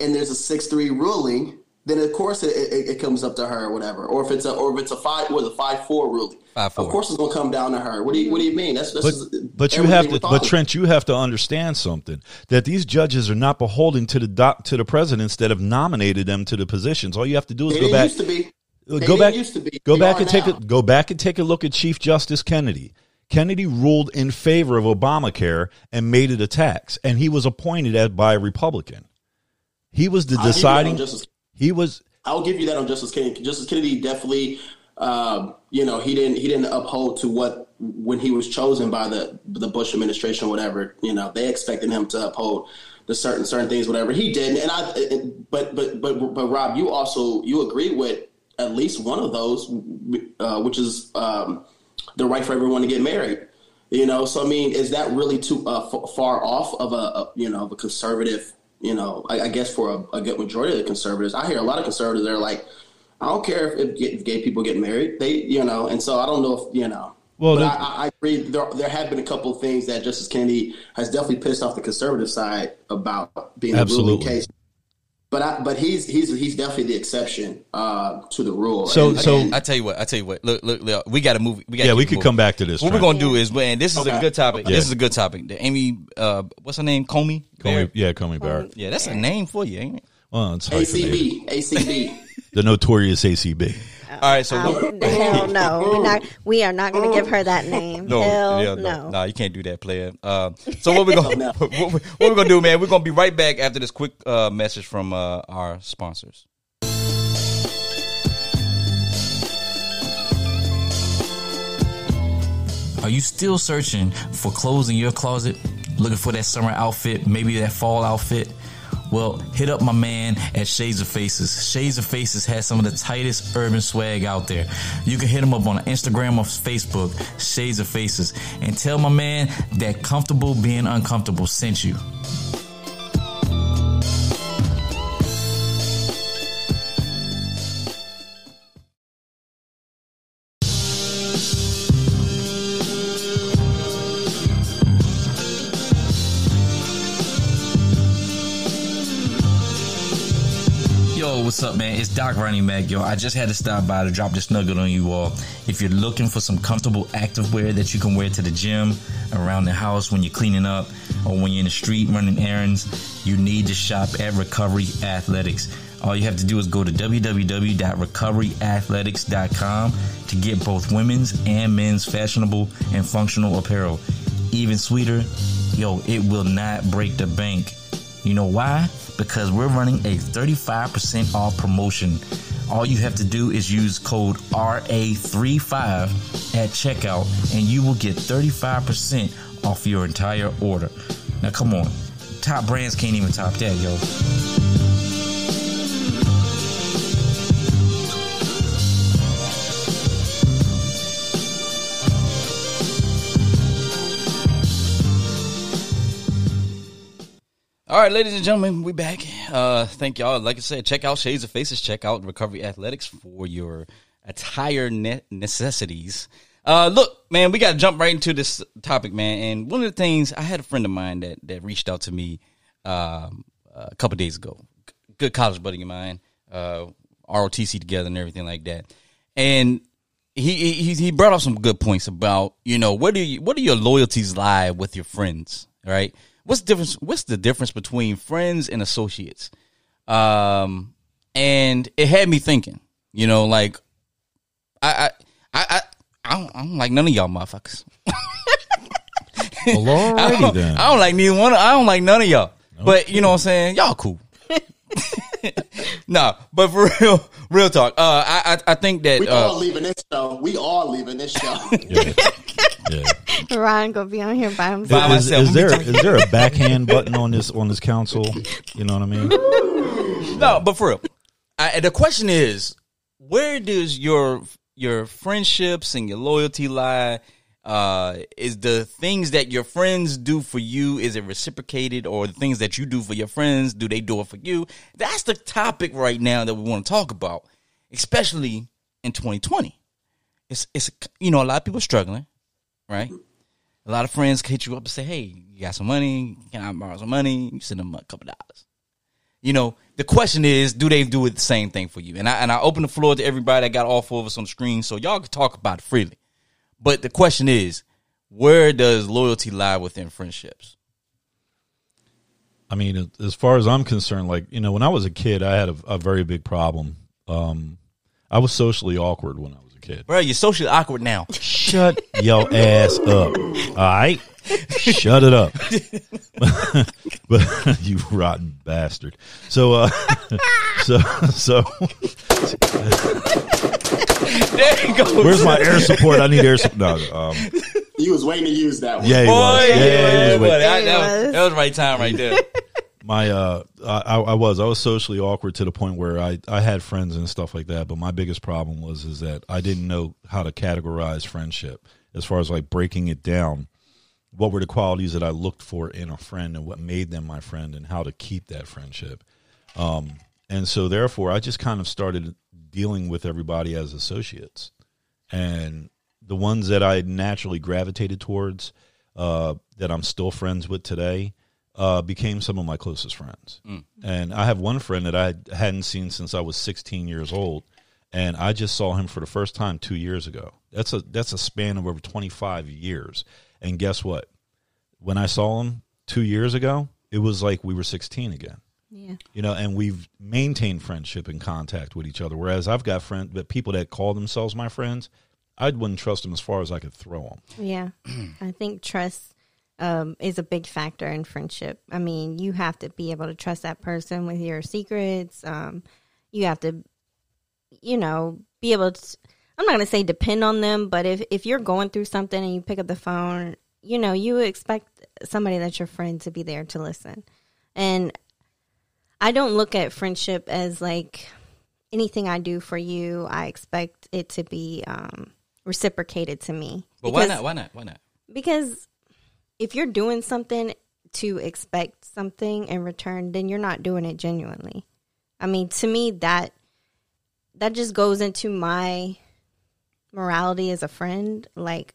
and there's a six three ruling, then of course it, it, it comes up to her or whatever. Or if it's a or if it's a five or the five four ruling, 5-4. of course it's going to come down to her. What do you what do you mean? That's, that's but, but you have to, but Trent, you have to understand something that these judges are not beholden to the doc, to the presidents that have nominated them to the positions. All you have to do is They go back. used to be. They go back, used to be. go They back and take a go back and take a look at Chief Justice Kennedy. Kennedy ruled in favor of Obamacare and made it a tax, and he was appointed as by a Republican. He was the I'll give you deciding. Justice He was I'll give you that on Justice Kennedy. Justice Kennedy definitely, um, you know, he didn't he didn't uphold to what when he was chosen by the the Bush administration, whatever. You know, they expected him to uphold the certain certain things, whatever he did. And I, but but but but Rob, you also you agree with at least one of those, uh, which is um, the right for everyone to get married. You know, so I mean, is that really too uh, f- far off of a, a you know of a conservative? You know, I, I guess for a, a good majority of the conservatives, I hear a lot of conservatives that are like, I don't care if, if, gay, if gay people get married. They, you know, and so I don't know if you know. Well, but I, I agree. There, there have been a couple of things that Justice Kennedy has definitely pissed off the conservative side about being a ruling Absolutely. case. But I, but he's he's he's definitely the exception uh, to the rule. So- And- so- and- I tell you what. I tell you what. Look, look, look we got to move. We got. yeah. We could come back to this. What we're gonna do is, man, this is a good topic. Yeah. This is a good topic. The Amy, uh, what's her name? Comey. Call me, Barrett? yeah, call me Barrett. Yeah, that's a name for you, ain't it? Well, it's hyphenated. ACB ACB. the notorious ACB. All right, so Oh, look- hell no. We're not, we are not going to give her that name. No, hell yeah, no. Nah, you can't do that, player. Uh, so what we gonna No. what, we- what we gonna do, man? We're gonna be right back after this quick uh, message from uh, our sponsors. Are you still searching for clothes in your closet? Looking for that summer outfit, maybe that fall outfit? Well, hit up my man at Shades of Faces. Shades of Faces has some of the tightest urban swag out there. You can hit him up on Instagram or Facebook, Shades of Faces, and tell my man that comfortable being uncomfortable sent you. What's up, man? It's Doc Ronnie Mac, yo. I just had to stop by to drop this nugget on you all. If you're looking for some comfortable activewear that you can wear to the gym, around the house when you're cleaning up, or when you're in the street running errands, you need to shop at Recovery Athletics. All you have to do is go to www.recoveryathletics.com to get both women's and men's fashionable and functional apparel. Even sweeter, yo, it will not break the bank. You know why? Because we're running a 35% off promotion. All you have to do is use code RA35 at checkout and you will get 35% off your entire order. Now, come on. Top brands can't even top that, yo. All right, ladies and gentlemen, we back. Uh, thank y'all. Like I said, check out Shades of Faces. Check out Recovery Athletics for your attire ne- necessities. Uh, look, man, we got to jump right into this topic, man. And one of the things I had a friend of mine that that reached out to me um, a couple days ago. Good college buddy of mine, uh, ROTC together and everything like that. And he he he brought up some good points about you know where do you what do your loyalties lie with your friends, right? What's the difference? What's the difference between friends and associates? Um, and it had me thinking, you know, like I I I I, I, don't, I don't like none of y'all motherfuckers. Well, I alrighty then. I don't like neither one. I don't like none of y'all. But you know what I'm saying? Y'all cool. no, but for real, real talk. Uh, I I, I think that We uh, all leaving this show. We all leaving this show. Yeah. Yeah. Ron gonna be on here by By himself. Is, is there is there a backhand button on this on this console? You know what I mean? No, but for real, I, the question is, where does your your friendships and your loyalty lie? Uh, is the things that your friends do for you is it reciprocated, or the things that you do for your friends do they do it for you? That's the topic right now that we want to talk about, especially in 2020. It's it's you know a lot of people struggling, right? A lot of friends hit you up and say, "Hey, you got some money? Can I borrow some money?" You send them a couple dollars you know, the question is, do they do it the same thing for you? And I and I open the floor to everybody that got all four of us on the screen, so y'all can talk about it freely. But the question is, where does loyalty lie within friendships? I mean, as far as I'm concerned, like you know, when I was a kid, I had a, a very big problem. Um, I was socially awkward when I was kid. Bro, you're socially awkward now. Shut your ass up. All right, shut it up. but you rotten bastard. So, uh, so, so, there you go. where's my air support? I need air support. No, um, you was waiting to use that one. yeah, he boy? was. Yeah, Yeah, he was. buddy. waiting. I- that, He was, was. that was right time right there. My uh I, I was I was socially awkward to the point where I I had friends and stuff like that but my biggest problem was is that I didn't know how to categorize friendship as far as like breaking it down. What were the qualities that I looked for in a friend and what made them my friend and how to keep that friendship? Um and so therefore I just kind of started dealing with everybody as associates. And the ones that I naturally gravitated towards uh, that I'm still friends with today uh, became some of my closest friends. And I have one friend that I hadn't seen since I was 16 years old, and I just saw him for the first time two years ago. That's a that's a span of over 25 years. And guess what? When I saw him two years ago, it was like we were 16 again Yeah. you know, and we've maintained friendship and contact with each other. Whereas I've got friends, but people that call themselves my friends, I wouldn't trust them as far as I could throw them. Yeah, I think trust um, is a big factor in friendship. I mean, you have to be able to trust that person with your secrets. Um, you have to, you know, be able to. I'm not going to say depend on them, but if if you're going through something and you pick up the phone, you know, you expect somebody that's your friend to be there to listen. And I don't look at friendship as like anything I do for you. I expect it to be um, reciprocated to me. But why not? Why not? Why not? because if you're doing something to expect something in return, then you're not doing it genuinely. I mean, to me that that just goes into my morality as a friend. Like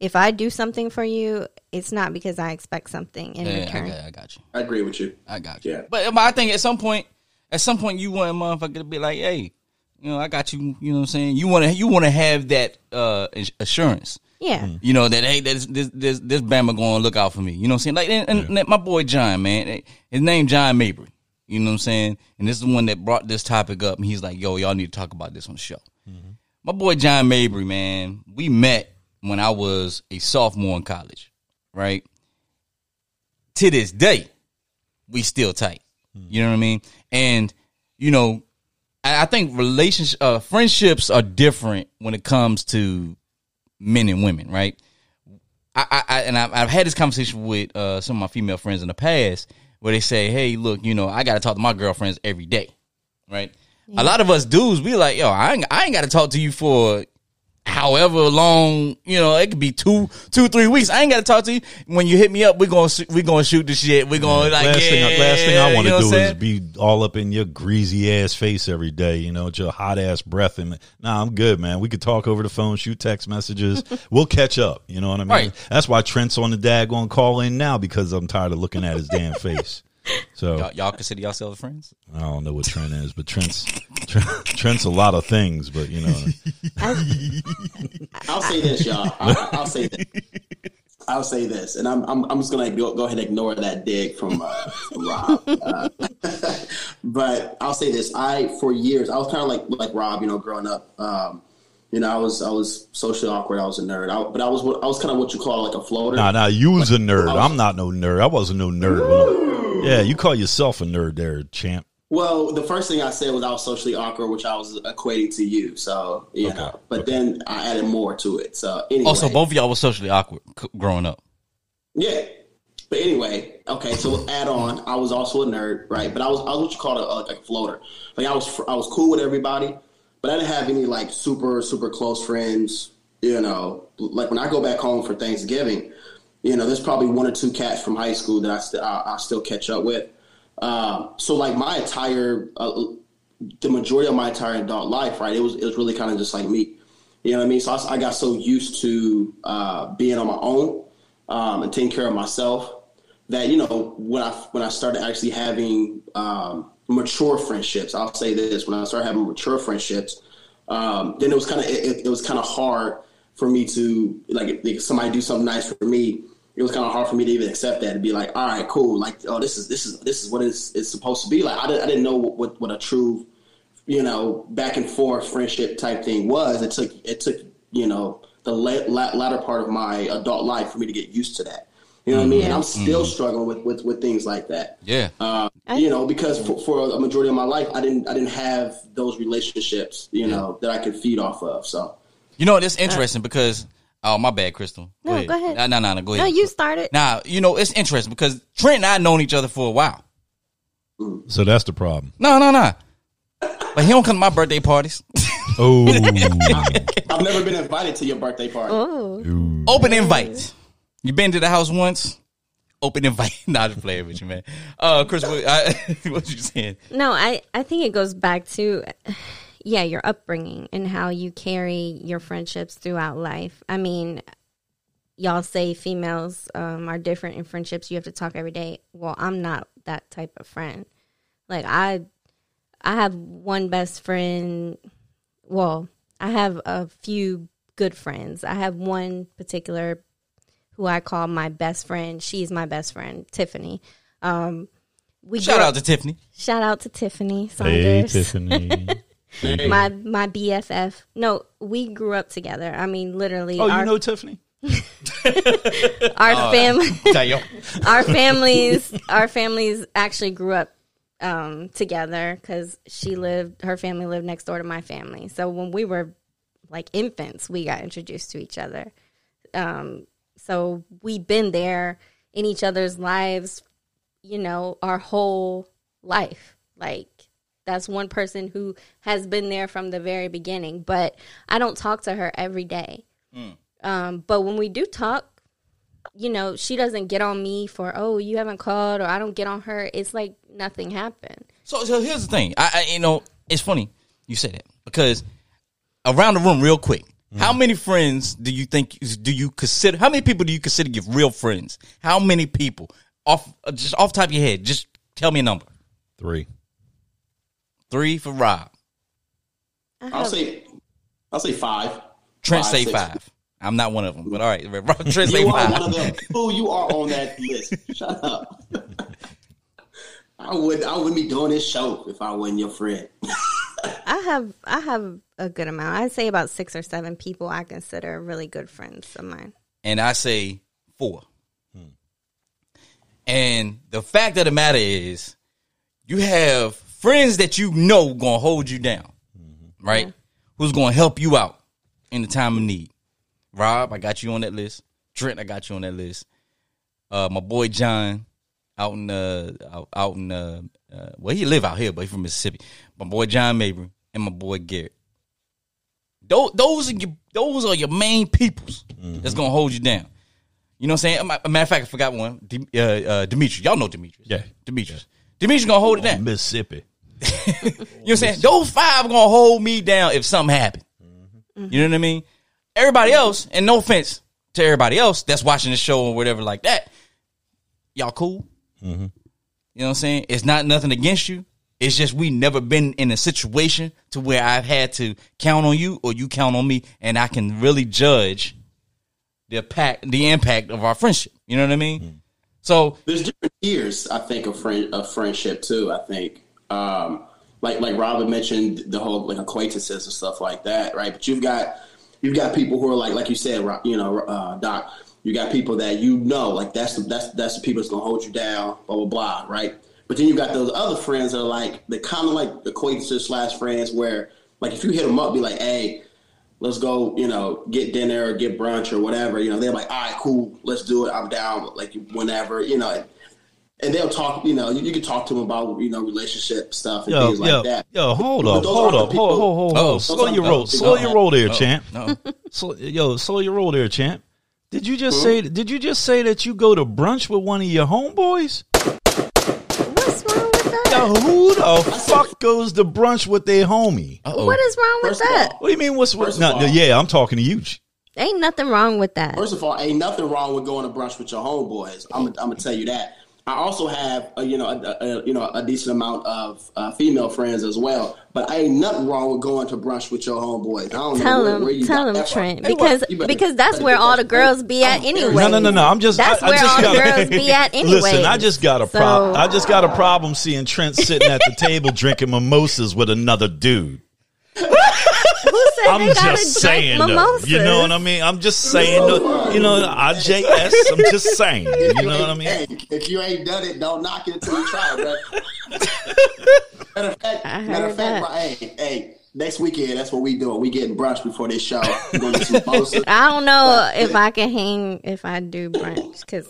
if I do something for you, it's not because I expect something in Yeah, I return. got, I got you. I agree with you. I got you. Yeah. But, but I think at some point, at some point you want a motherfucker to be like, hey, you know, I got you. You know what I'm saying? You want to you want to have that uh ins- assurance. Yeah. You know that hey, this this this, this Bama going to look out for me. You know what I'm saying? Like and, and my boy John, man, eh, his name John Mabry. You know what I'm saying? And this is the one that brought this topic up. And he's like, "Yo, y'all need to talk about this on the show." My boy John Mabry, man, we met when I was a sophomore in college, right? To this day, we still tight. You know what I mean? And you know, I, I think relationship, uh, friendships are different when it comes to men and women, right? I, I, I and I've, I've had this conversation with uh, some of my female friends in the past where they say, "Hey, look, you know, I got to talk to my girlfriends every day, right?" A lot of us dudes, we like, "Yo, I ain't, I ain't got to talk to you for however long, you know, it could be two, two, three weeks. I ain't got to talk to you. When you hit me up, we gonna sh- we gonna shoot the shit. We gonna like, last yeah, thing, last thing I want you to know do is be all up in your greasy ass face every day. You know, with your hot ass breath. And nah, I'm good, man. We could talk over the phone, shoot text messages. we'll catch up. You know what I mean? Right. That's why Trent's on the daggone call in now because I'm tired of looking at his damn face. So Y'all, y'all consider yourselves friends? I don't know what Trent is, but Trent's Trent, Trent's a lot of things. But you know, I'll say this, y'all. I'll, I'll say this. I'll say this, and I'm I'm, I'm just gonna go, go ahead and ignore that dig from, uh, from Rob. Uh, but I'll say this: I for years I was kind of like like Rob, you know, growing up. Um, you know, I was I was socially awkward. I was a nerd, I, but I was I was kind of what you call like a floater. nah, nah, you was a nerd. I'm not no nerd. I wasn't no nerd. When I- yeah, you call yourself a nerd, there, champ. Well, the first thing I said was I was socially awkward, which I was equating to you. So you Okay. know, but then I added more to it. So anyway, oh, Also, both of y'all were socially awkward growing up. Yeah. But anyway, okay. So add on, I was also a nerd, right? But I was I was what you call a, like a floater. Like I was I was cool with everybody, but I didn't have any like super super close friends. You know, like when I go back home for Thanksgiving, you know, there's probably one or two cats from high school that I still I, I still catch up with. Um, so like my entire uh, the majority of my entire adult life, right? It was it was really kind of just like me. You know what I mean? So I, I got so used to uh, being on my own um, and taking care of myself that you know when I when I started actually having um, mature friendships, I'll say this: when I started having mature friendships, um, then it was kind of it, it was kind of hard for me to like if somebody do something nice for me. It was kind of hard for me to even accept that and be like, all right, cool, like oh this is this is this is what it's, it's supposed to be like. I didn't I didn't know what what, what a true you know, back and forth friendship type thing was. It took it took you know the la- la- latter part of my adult life for me to get used to that. You know what I mean? And I'm still struggling with, with with things like that. Yeah. Uh, you know, because for, for a majority of my life, I didn't I didn't have those relationships, you know, that I could feed off of. So You know, it's interesting because oh my bad, Crystal. No, go ahead. No, no, no, no, go No, ahead. you started. Now, you know, it's interesting because Trent and I known each other for a while. So that's the problem. No, no, no. But he don't come to my birthday parties. Oh, I've never been invited to your birthday party. Oh, Open invite. You been to the house once? Open invite. Not just playing with you, man. Uh, Crys, what, I, what you saying? no, I I think it goes back to yeah, your upbringing and how you carry your friendships throughout life. I mean, y'all say females um, are different in friendships. You have to talk every day. Well, I'm not that type of friend. Like I, I have one best friend. Well, I have a few good friends. I have one particular who I call my best friend. She's my best friend, Tiffany. Um, we Shout grew out to Tiffany. shout out to Tiffany Saunders. hey Saunders Tiffany. my my BFF. No, we grew up together. I mean, literally, Oh, our, you know Tiffany? our family, our families, our families actually grew up um, together because she lived, her family lived next door to my family. So when we were like infants, we got introduced to each other. Um, so we've been there in each other's lives, you know, our whole life. Like that's one person who has been there from the very beginning. But I don't talk to her every day. Um, but when we do talk, you know, she doesn't get on me for, oh, you haven't called, or I don't get on her. It's like nothing happened. So, so here's the thing. I, I, you know, it's funny you say that because around the room, real quick. How many friends do you think do you consider? How many people do you consider your real friends? How many people off uh, just off the top of your head? Just tell me a number. Three. Three for Rob. I I'll say, I'll say five. Trent Five, say six. five. I'm not one of them, but all right. Rob, Trent say You are five. one of them. Fool, you are on that list. Shut up. I would I wouldn't be doing this show if I wasn't your friend. I have I have a good amount. I'd say about six or seven people I consider really good friends of mine. and I say four. Hmm. And the fact of the matter is, you have friends that you know gonna hold you down, right? Who's gonna help you out in the time of need. Rob, I got you on that list. Trent, I got you on that list. Uh, my boy John, out in uh, out, out in uh, uh, well, he live out here, but he from Mississippi. My boy John Mabry and my boy Garrett. Those, those are your those are your main peoples that's gonna hold you down. You know what I'm saying? A matter of fact, I forgot one. Uh, uh, Demetrius, y'all know Demetrius. Yeah. Demetrius. Demetrius gonna hold it down. Mississippi. You know what I'm saying? Those five gonna hold me down if something happen. Mm-hmm. You know what I mean? Everybody mm-hmm. else, and no offense to everybody else that's watching the show or whatever like that, y'all cool. Mm-hmm. You know what I'm saying? It's not nothing against you. It's just we never been in a situation to where I've had to count on you or you count on me, and I can really judge the impact, the impact of our friendship. You know what I mean? So There's different tiers, I think, of friend of friendship too. I think, um, like like Robin mentioned, the whole like acquaintances and stuff like that, right? But you've got you've got people who are like like you said, you know, uh, Doc. You got people that you know, like that's the, that's that's the people that's gonna hold you down, blah blah blah, right? But then you got those other friends that are like the kind of like acquaintances slash friends, where like if you hit them up, be like, hey, let's go, you know, get dinner or get brunch or whatever. You know, they're like, all right, cool, let's do it. I'm down, like whenever, you know. And, and they'll talk, you know, you, you can talk to them about, you know, relationship stuff and Yo, things like that. yo, hold But up, hold up, the hold, hold, hold, Oh. Slow your oh, roll, oh, slow oh, your roll there, no, champ. No, Slow, yo, slow your roll there, champ. Did you just hmm? say? Did you just say that you go to brunch with one of your homeboys? What's wrong with that? Yo, who the fuck goes to brunch with their homie? Uh-oh. What is wrong with First that? all, What do you mean? What's First of no, all- yeah, I'm talking to you. Ain't nothing wrong with that. First of all, ain't nothing wrong with going to brunch with your homeboys. I'm, I'm gonna tell you that. I also have, a, you know, a, a, you know, a decent amount of uh, female friends as well. But I ain't nothing wrong with going to brunch with your homeboys. I don't Tell know where, him, where you tell got him, that. Trent, because better- because that's where all the girls be at anyway. No, no, no, no. I'm just. That's I, I where just all the girls be at anyway. Listen, I just got a problem. I just got a problem seeing Trent sitting at the table drinking mimosas with another dude. Who said I'm they gotta just drink saying, though. mimosas? You know what I mean? I'm just saying, though, you know, IJS. I'm just saying. You know what I mean? Hey, if you ain't done it, don't knock it until you try, bro. matter of fact, matter of fact, bro, hey, hey, next weekend, that's what we doing. We getting brunch before this show. We gonna get some mimosas. I don't know if I can hang if I do brunch because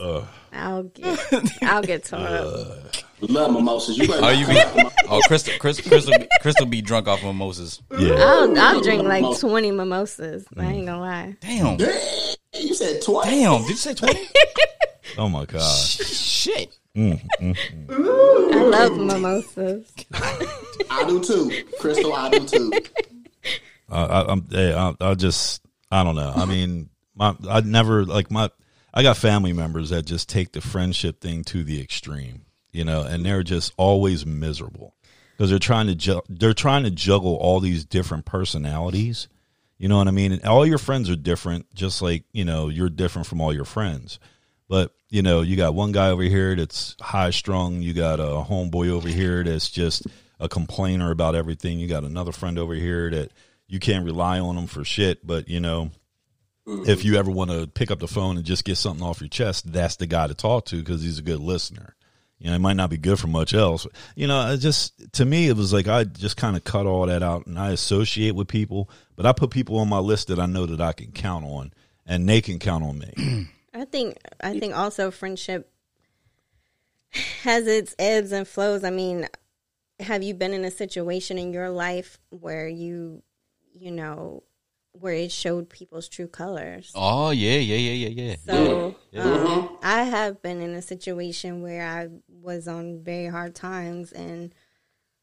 I'll get I'll get tore up. Uh, love mimosas. You better Oh, you be oh Crystal Crystal Crystal be, Crystal be drunk off mimosas. Yeah. I'll I'll drink like twenty mimosas. I ain't gonna lie. Damn, You said twice. damn. Did you say twenty? Oh my god. Shit. Mm, mm, mm. I love mimosas. I do too, Crystal. I do too. I, I, I'm. Hey, I, I just. I don't know. I mean, my. I never like my. I got family members that just take the friendship thing to the extreme. You know, and they're just always miserable because they're trying to. Ju- they're trying to juggle all these different personalities. You know what I mean? And all your friends are different, just like you know you're different from all your friends. But you know, you got one guy over here that's high strung. You got a homeboy over here that's just a complainer about everything. You got another friend over here that you can't rely on them for shit. But you know, if mm-hmm. you ever want to pick up the phone and just get something off your chest, that's the guy to talk to because he's a good listener. You know, it might not be good for much else. You know, it just to me, it was like I just kind of cut all that out and I associate with people, but I put people on my list that I know that I can count on, and they can count on me. I think I think also friendship has its ebbs and flows. I mean, have you been in a situation in your life where you you know where it showed people's true colors? Oh yeah, yeah, yeah, yeah, yeah. So um, I have been in a situation where I was on very hard times, and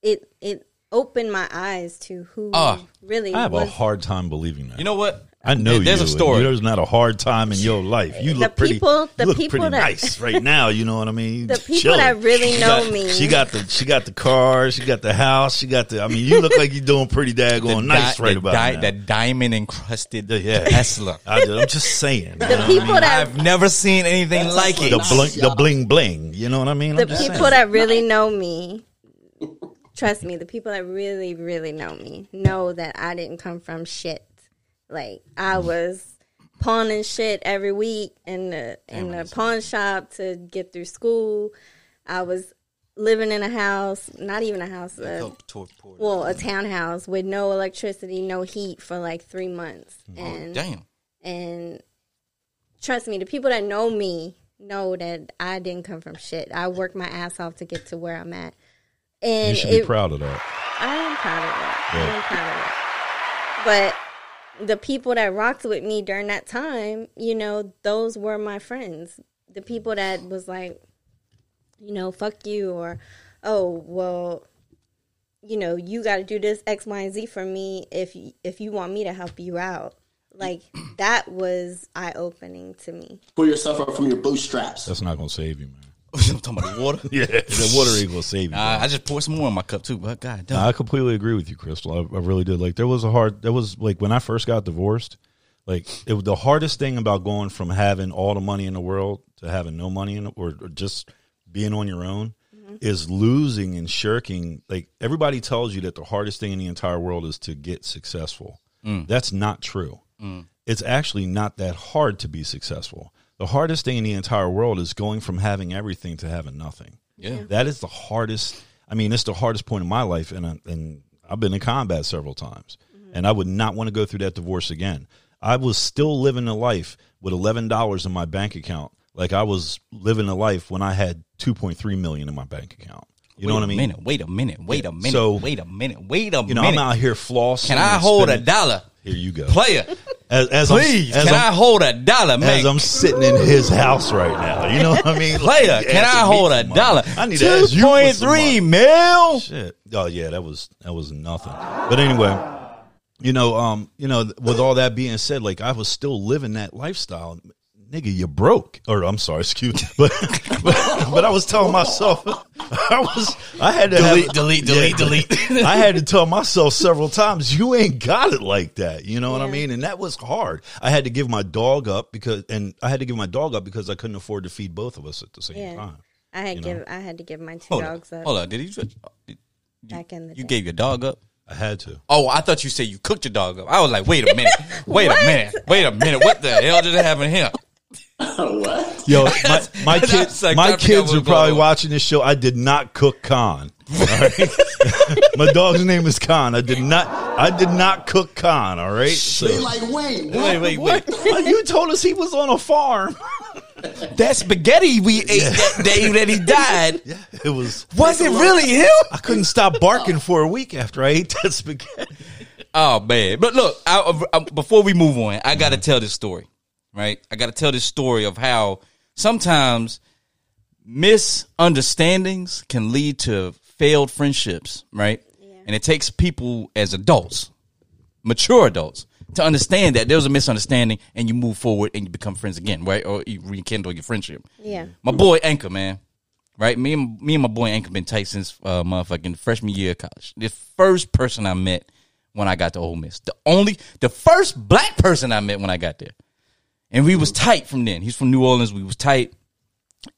it it opened my eyes to who Ah. really I have was. a hard time believing that. You know what? I know you. There's you. a story. and There's not a hard time in your life. You The look pretty. people- the you look people pretty that- nice right now. You know what I mean? The people Chilling. that really She know got- me. She got the. She got the car. She got the house. She got the. I mean, you look like you're doing pretty daggone nice di- right about di- now. that diamond encrusted Yeah. Tesla. I, am just saying. The people that I've never seen anything like it. the bling, the bling bling. You know what I mean? the I'm just people saying. that really know me trust me the people that really really know me know that i didn't come from shit like i was pawning shit every week in the in the pawn shop to get through school i was living in a house not even a house uh, well a townhouse with no electricity no heat for like three months and Damn. and trust me, the people that know me know that I didn't come from shit. I worked my ass off to get to where I'm at. And You should be proud of that. I am proud of that. Yeah. I am proud of that. But the people that rocked with me during that time, you know, those were my friends. The people that was like, you know, fuck you or, oh, well, you know, you got to do this X, Y, and Z for me if you, if you want me to help you out. Like that was eye opening to me. Pull yourself up from your bootstraps. That's not gonna save you, man. I'm talking about the water. Yeah, the water ain't gonna save you. Nah. I just poured some more in my cup too. But God damn. No, I completely agree with you, Crystal. I, I really did. Like, there was a hard. There was like when I first got divorced. Like, it was the hardest thing about going from having all the money in the world to having no money in, or, or just being on your own mm-hmm. is losing and shirking. Like everybody tells you that the hardest thing in the entire world is to get successful. Mm. That's not true. Mm. It's actually not that hard to be successful. The hardest thing in the entire world is going from having everything to having nothing. Yeah. That is the hardest. I mean, it's the hardest point in my life, and I, and I've been in combat several times, mm-hmm. and I would not want to go through that divorce again. I was still living a life with eleven dollars in my bank account, like I was living a life when I had two point three million in my bank account. You know what I mean? Wait a minute, wait a minute. Wait a minute. So- wait a minute. Wait a minute. You know, minute. I'm out here flossing. Can I and hold a dollar? Here you go, Player, As, as please. As can I hold a dollar, as man? I'm sitting in his house right now. You know what I mean? Player, can I hold a dollar? I need to ask you for some money. 2.3 mil. Shit. Oh yeah, that was that was nothing. But anyway, you know, um, you know, with all that being said, like I was still living that lifestyle. Nigga, you broke. Or I'm sorry, excuse me. But but, but I was telling myself I was I had to Delete, have, delete, delete, delete. I had to tell myself several times, you ain't got it like that. You know what I mean? And that was hard. I had to give my dog up because and I had to give my dog up because I couldn't afford to feed both of us at the same Yeah. time. I had give know? I had to give my two Hold on. dogs up Hold on. Did he? Uh, did, back in the you day. gave your dog up? I had to. Oh, I thought you said you cooked your dog up. I was like, wait a minute. Wait a minute. Wait a minute. What the hell did happen here? what? Yo, my, my kids, like my trying to figure out kids are probably watching this show. I did not cook Khan. Right? my dog's name is Khan. I did not. I did not cook Khan. All right. So, They like, wait, what? Wait, wait, what? wait. you told us he was on a farm. That spaghetti we ate that day that he died. Yeah, it was. Was it really him? I couldn't stop barking for a week after I ate that spaghetti. Oh man! But look, I, I, before we move on, I got to tell this story, right? I got to tell this story of how sometimes misunderstandings can lead to failed friendships, right? And it takes people as adults, mature adults, to understand that there was a misunderstanding, and you move forward and you become friends again, right? Or you rekindle your friendship. Yeah. My boy Anchor, man. Right? Me and me and my boy Anchor been tight since uh motherfucking freshman year of college. The first person I met when I got to Ole Miss. The only the first black person I met when I got there. And we was tight from then. He's from New Orleans. We was tight.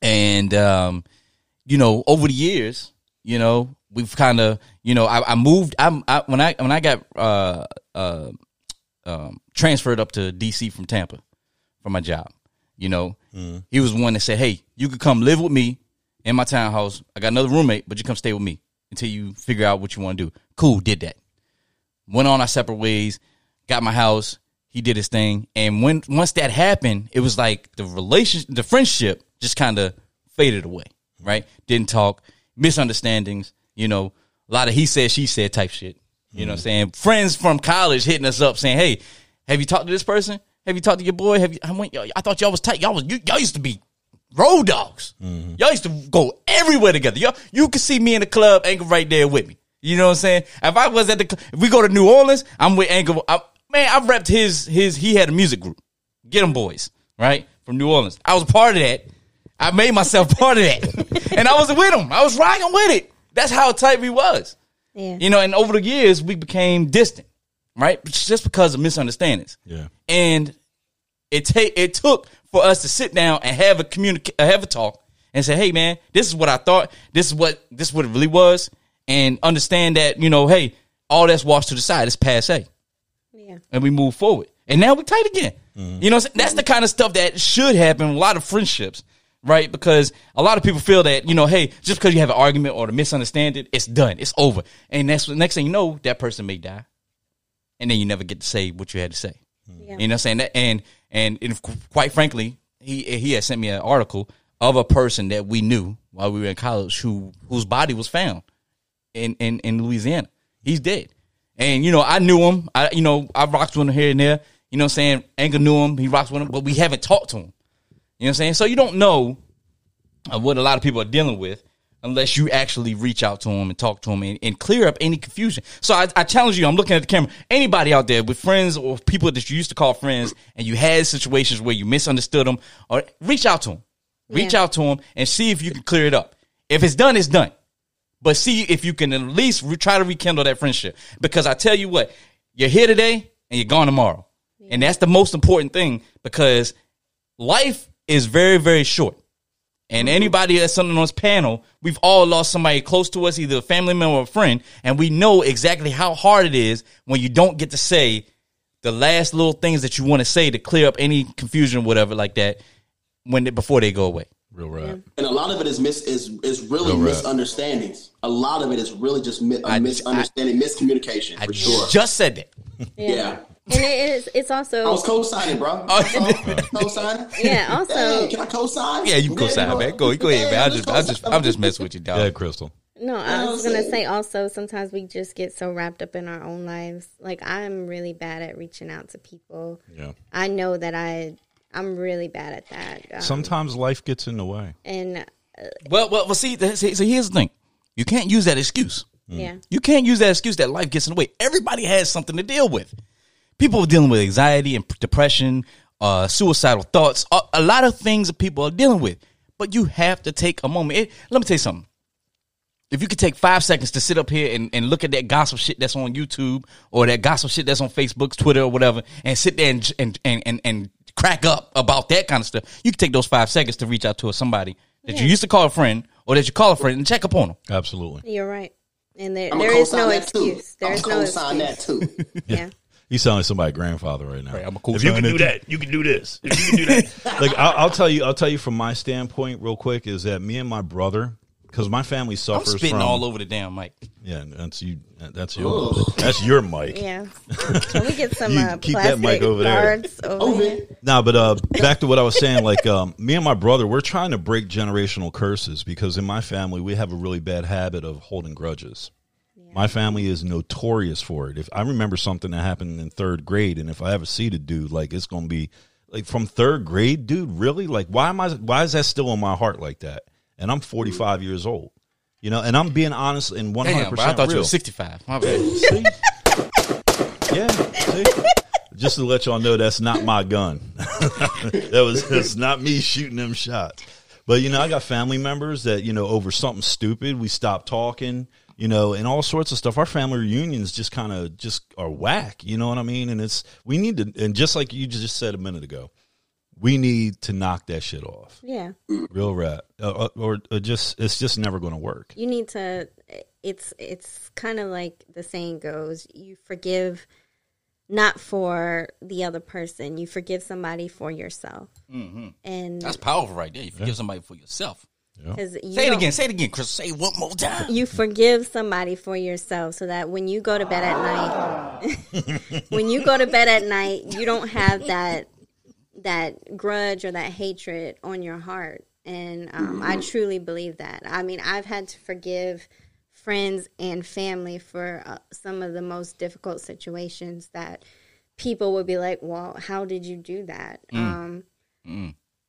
And um, you know, over the years, you know, we've kind of, you know, I, I moved. I, I when I when I got uh, uh, um, transferred up to DC from Tampa for my job. You know, he was one that said, "Hey, you could come live with me in my townhouse. I got another roommate, but you come stay with me until you figure out what you want to do." Cool, did that. Went on our separate ways. Got my house. He did his thing, and when once that happened, it was like the relation, the friendship just kind of faded away. Right? Didn't talk. Misunderstandings. You know, a lot of he said, she said type shit. You know what I'm mm-hmm. saying? Friends from college hitting us up saying, Hey, have you talked to this person? Have you talked to your boy? Have you I went I thought y'all was tight. Y'all was you, y'all used to be road dogs. Mm-hmm. Y'all used to go everywhere together. Y'all you could see me in the club, Anchor right there with me. You know what I'm saying? If I was at the if we go to New Orleans, I'm with Anchor. Man, I've repped his his. He had a music group, Get 'Em Boys, right from New Orleans. I was part of that. I made myself part of that, and I was with him. I was rocking with it. That's how tight we was. Yeah. You know, and over the years we became distant, right? Just because of misunderstandings. Yeah. And it take it took for us to sit down and have a communicate, uh, have a talk, and say, "Hey, man, this is what I thought. This is what this is what it really was," and understand that you know, hey, all that's washed to the side. It's passe, Yeah. and we move forward. And now we tight again. Mm-hmm. You know, what I'm saying? that's the kind of stuff that should happen. A lot of friendships. Right, because a lot of people feel that you know, hey, just because you have an argument or a misunderstanding, it's done, it's over, and that's the next thing you know, that person may die, and then you never get to say what you had to say. Yeah. You know what I'm saying? That, and, and and quite frankly, he he had sent me an article of a person that we knew while we were in college who whose body was found in in, in Louisiana. He's dead. And you know, I knew him. I you know, I rocked with him here and there. You know what I'm saying? Anchor knew him, he rocks with him, but we haven't talked to him. You know what I'm saying? So you don't know what a lot of people are dealing with unless you actually reach out to him and talk to him and, and clear up any confusion. So I, I challenge you. I'm looking at the camera. Anybody out there with friends or people that you used to call friends and you had situations where you misunderstood them, or reach out to them. Reach Yeah. out to them and see if you can clear it up. If it's done, it's done. But see if you can at least re- try to rekindle that friendship. Because I tell you what, you're here today and you're gone tomorrow. And that's the most important thing because life is very, very short. And mm-hmm. anybody that's on this panel, we've all lost somebody close to us, either a family member or a friend, and we know exactly how hard it is when you don't get to say the last little things that you want to say to clear up any confusion or whatever like that when they, before they go away. Real rap. And a lot of it is mis is is really Real misunderstandings. A lot of it is really just mi- a I- misunderstanding, miscommunication I for sure. just said that. yeah. And it is. It's I also. was co-signing, bro. Oh. co-signing. Yeah, also- Hey, can I co-sign? Yeah, you can co-sign, man. Go, go ahead, man. I just, I just, I'm just messing with you, Yeah, dog. Crystal. No, I was gonna say also sometimes we just get so wrapped up in our own lives. Like I'm really bad at reaching out to people. Yeah. I know that I I'm really bad at that. Um, Sometimes life gets in the way. and Well, well, well. See, th- see, so here's the thing: you can't use that excuse. yeah, You can't use that excuse that life gets in the way. Everybody has something to deal with. People are dealing with anxiety and depression, uh, suicidal thoughts, a, a lot of things that people are dealing with. But you have to take a moment. It- let me tell you something. If you could take five seconds to sit up here and, and look at that gossip shit that's on YouTube or that gossip shit that's on Facebook, Twitter, or whatever, and sit there and and and and, and crack up about that kind of stuff, you can take those five seconds to reach out to somebody that you used to call a friend or that you call a friend and check up on them. Absolutely. you're right. And there I'm there no co-sign too. excuse. There I'm is no co-sign excuse. that too. Yeah. You sound like somebody's grandfather right now. I'm a cool if you can do that, you can do this. If you can do that, like I'll, I'll tell you, I'll tell you from my standpoint, real quick, is that me and my brother, because my family suffers. I'm spitting from all over the damn mic. Yeah, that's you. That's your. That's your mic. Yeah. Can we get some You uh, keep that plastic mic over there. guards over here? COVID. No, but uh, back to what I was saying. Like, um, me and my brother, we're trying to break generational curses because in my family we have a really bad habit of holding grudges. My family is notorious for it. If I remember something that happened in third grade, and if I ever see the dude, like it's gonna be like from third grade, dude. Really? Like, why am I? Why is that still in my heart like that? And I'm 45 years old. You know, and I'm being honest and 100 Damn, bro, I percent thought real. you were 65. My bad. See? yeah. See? Just to let y'all know, that's not my gun. that was that's not me shooting them shots. But you know, I got family members that you know over something stupid we stopped talking. You know, and all sorts of stuff. Our family reunions just kind of just are whack. You know what I mean? And it's we need to, and just like you just said a minute ago, we need to knock that shit off. Yeah. Real rap, uh, or, or just it's just never going to work. You need to it's it's kind of like the saying goes, you forgive not for the other person, you forgive somebody for yourself. Mm-hmm. And That's powerful right there. You forgive somebody for yourself. because Say it again. Say it again, Crys. Say it one more time. you forgive somebody for yourself so that when you go to bed at night when you go to bed at night you don't have that that grudge or that hatred on your heart. And um, i truly believe that. I mean i've had to forgive friends and family for uh, some of the most difficult situations that people would be like well how did you do that? Um,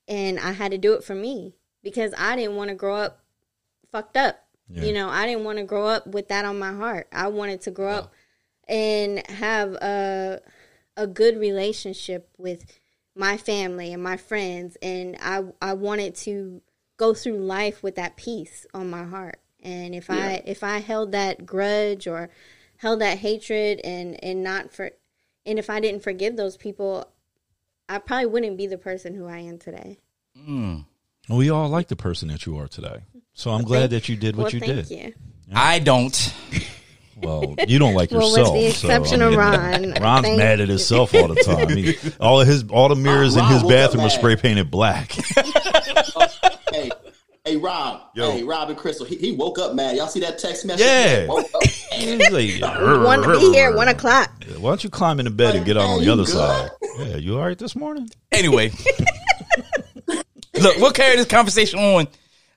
and i had to do it for me because i didn't want to grow up fucked up. Yeah. you know i didn't want to grow up with that on my heart. I wanted to grow up and have a a good relationship with my family and my friends and I I wanted to go through life with that peace on my heart. And if I if I held that grudge or held that hatred and and not for and if I didn't forgive those people, I probably wouldn't be the person who I am today. Mm. We all like the person that you are today. So I'm glad Thank- that you did what well, you thank did. you. I don't. Well, you don't like Well, yourself. with the so, exception I of Ron. Ron's Thank mad at himself all the time. He, all of his all the mirrors in Ron his bathroom are spray painted black. Hey, hey, Rob. Yo. Hey, Rob and Crystal. He, he woke up mad. Y'all see that text message? Yeah. He woke up mad. Like, One to be here, one o'clock. Why don't you climb into bed and get out on the other good? side? Yeah, you all right this morning? Anyway, look, we'll carry this conversation on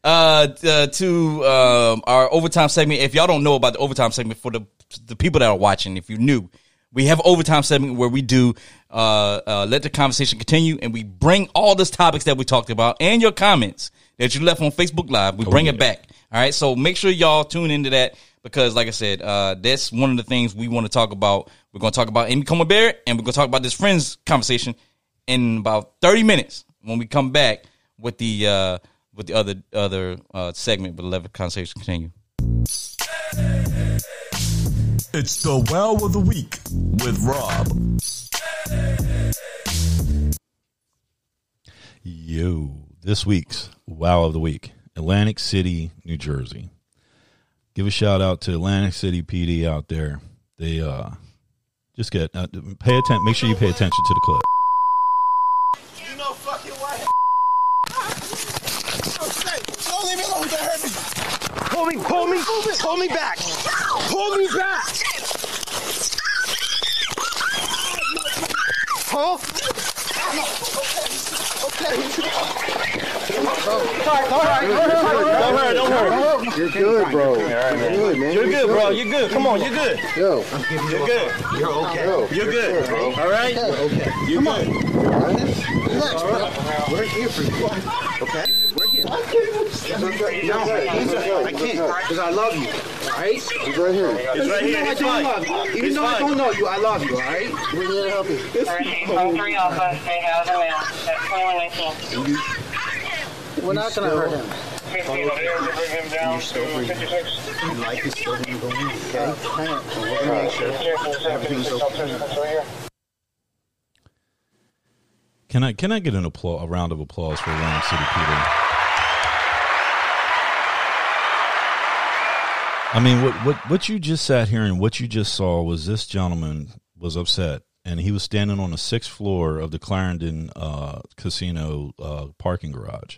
uh, uh, to um, our overtime segment. If y'all don't know about the overtime segment, for the the people that are watching, if you're new, we have an overtime segment where we do uh, uh, let the conversation continue, and we bring all those topics that we talked about and your comments that you left on Facebook Live. We bring it yeah. back. All right, so make sure y'all tune into that because, like I said, uh, that's one of the things we want to talk about. We're going to talk about Amy Coney Barrett, and we're going to talk about this friends conversation in about thirty minutes when we come back with the uh, with the other other uh, segment. But let the conversation continue. It's the Well of the Week with Rob. Yo, this week's Wow of the Week, Atlantic City, New Jersey. Give a shout out to Atlantic City PD out there. They uh just get uh, pay attention. Make sure you pay attention to the clip. You know fucking what? Don't leave me alone, don't hurt me. Pull me, pull me, pull me back. Pull me back. Huh? Okay. Don't hurt, don't hurt. You're good, bro. You're good, man. You're good, bro. You're good. Come on, you're good. Yo, You're good. You're okay. You're good. bro. All right. okay. You're good. Relax, bro. We're here for you. Okay? No, I can't, because I love you. All right? He's right here. It's right here. Even I fine. love you, even though I don't know you, I love you. All right? We're here to help you. Call 3 Alpha, stay housed and now. That's 2119. We're not gonna hurt him. 15 here to bring him down to 56. Your life is still gonna go in. Okay? Hang on. We're gonna make sure everything's okay. I'll right here. Can I can I get an applause, a round of applause for Atlantic City PD? I mean, what what what you just sat here and what you just saw was this gentleman was upset, and he was standing on the sixth floor of the Clarendon uh, Casino uh, parking garage.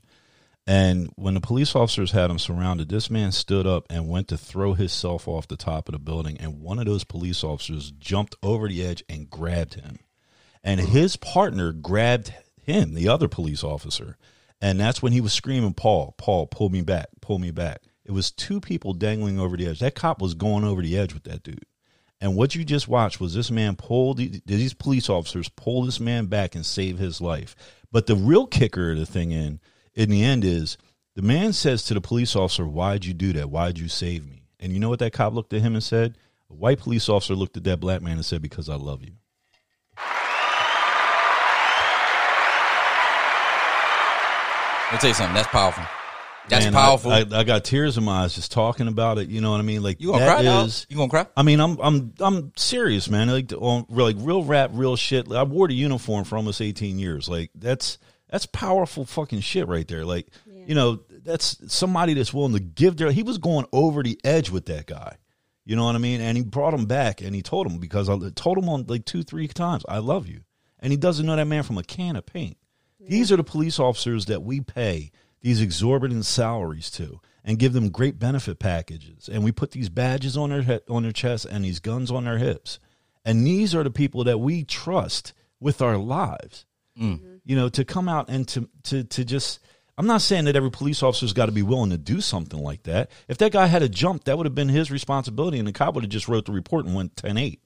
And when the police officers had him surrounded, this man stood up and went to throw himself off the top of the building, and one of those police officers jumped over the edge and grabbed him and his partner grabbed him, the other police officer, and that's when he was screaming, "Paul, Paul, pull me back, pull me back." It was two people dangling over the edge. That cop was going over the edge with that dude. And what you just watched was this man pull the, these police officers pull this man back and save his life. But the real kicker of the thing in in the end is the man says to the police officer, "Why'd you do that? Why'd you save me?" And you know what that cop looked at him and said? A white police officer looked at that black man and said, "Because I love you." Let me tell you something. That's powerful. That's Man, powerful. I, I, I got tears in my eyes just talking about it. You know what I mean? Like you gonna that cry? is- You gonna cry? I mean, I'm I'm I'm serious, man. Like on like real rap, real shit. I wore the uniform for almost 18 years. Like that's that's powerful fucking shit right there. Like you know, that's somebody that's willing to give their. He was going over the edge with that guy. You know what I mean? And he brought him back, and he told him because I told him on like two, three times, "I love you," and he doesn't know that man from a can of paint. These are the police officers that we pay these exorbitant salaries to and give them great benefit packages. And we put these badges on their head, on their chest and these guns on their hips. And these are the people that we trust with our lives. Mm. You know, to come out and to to to just I'm not saying that every police officer's got to be willing to do something like that. If that guy had a jump, that would have been his responsibility and the cop would have just wrote the report and went 10-8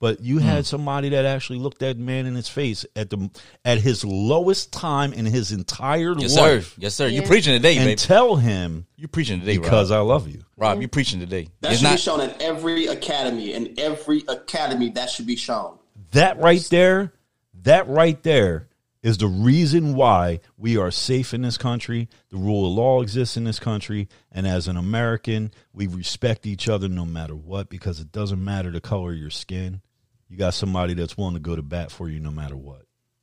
but you hmm. had somebody that actually looked that man in his face at the at his lowest time in his entire Yes, sir. life Yes, sir. You Yeah. preaching today, and baby. tell him You preaching today, because Rob. I love you. Rob, you preaching today. That it's should be not. shown at every academy. In every academy, that should be shown. That right there, that right there is the reason why we are safe in this country. The rule of law exists in this country. And as an American, we respect each other no matter what because it doesn't matter the color of your skin. You got somebody that's willing to go to bat for you no matter what.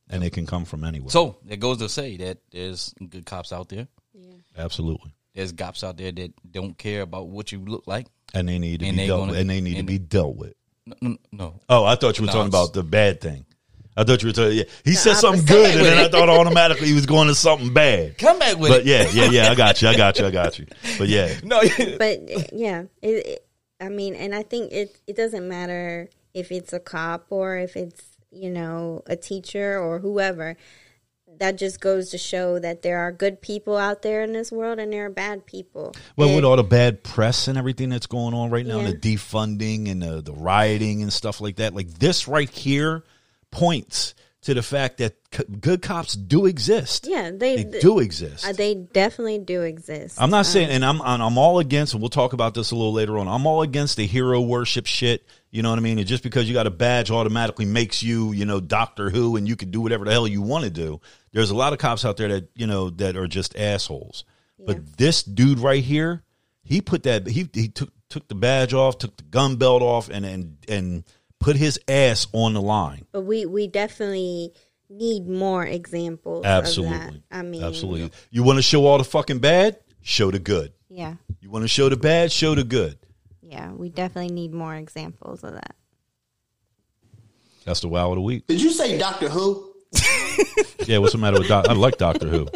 And it can come from anywhere. So it goes to say that there's good cops out there. Absolutely. There's cops out there that don't care about what you look like. And they need to And be they dealt gonna- with. And they need to be dealt with. No, no, no. Oh, I thought you were No, talking it's- about the bad thing. I thought you were talking. Yeah. He said something opposite. good, and then I thought automatically he was going to something bad. Come back with But it. yeah, yeah, yeah. I got you. I got you. I got you. But yeah, No, but uh, yeah, it, it, I mean, and I think it it doesn't matter if it's a cop or if it's you know a teacher or whoever. That just goes to show that there are good people out there in this world and there are bad people. well, And- with all the bad press and everything that's going on right now, Yeah. the defunding and the, the rioting and stuff like that, like this right here points to the fact that c- good cops do exist. yeah, they, They do exist. Uh, they definitely do exist. I'm not Um, saying, and I'm I'm I'm all against, and we'll talk about this a little later on. I'm all against the hero worship shit. You know what I mean? And just because you got a badge automatically makes you, you know, Doctor Who, and you can do whatever the hell you want to do. There's a lot of cops out there that you know that are just assholes. But this dude right here, he put that he he took took the badge off, took the gun belt off, and and and put his ass on the line. but we we definitely need more examples. Of that. Absolutely, I mean, absolutely. You want to show all the fucking bad? Show the good. Yeah, You want to show the bad? Show the good. yeah, we definitely need more examples of that. That's the wow of the week. Did you say Doctor Who? Yeah, what's the matter with Doc? I like Doctor Who.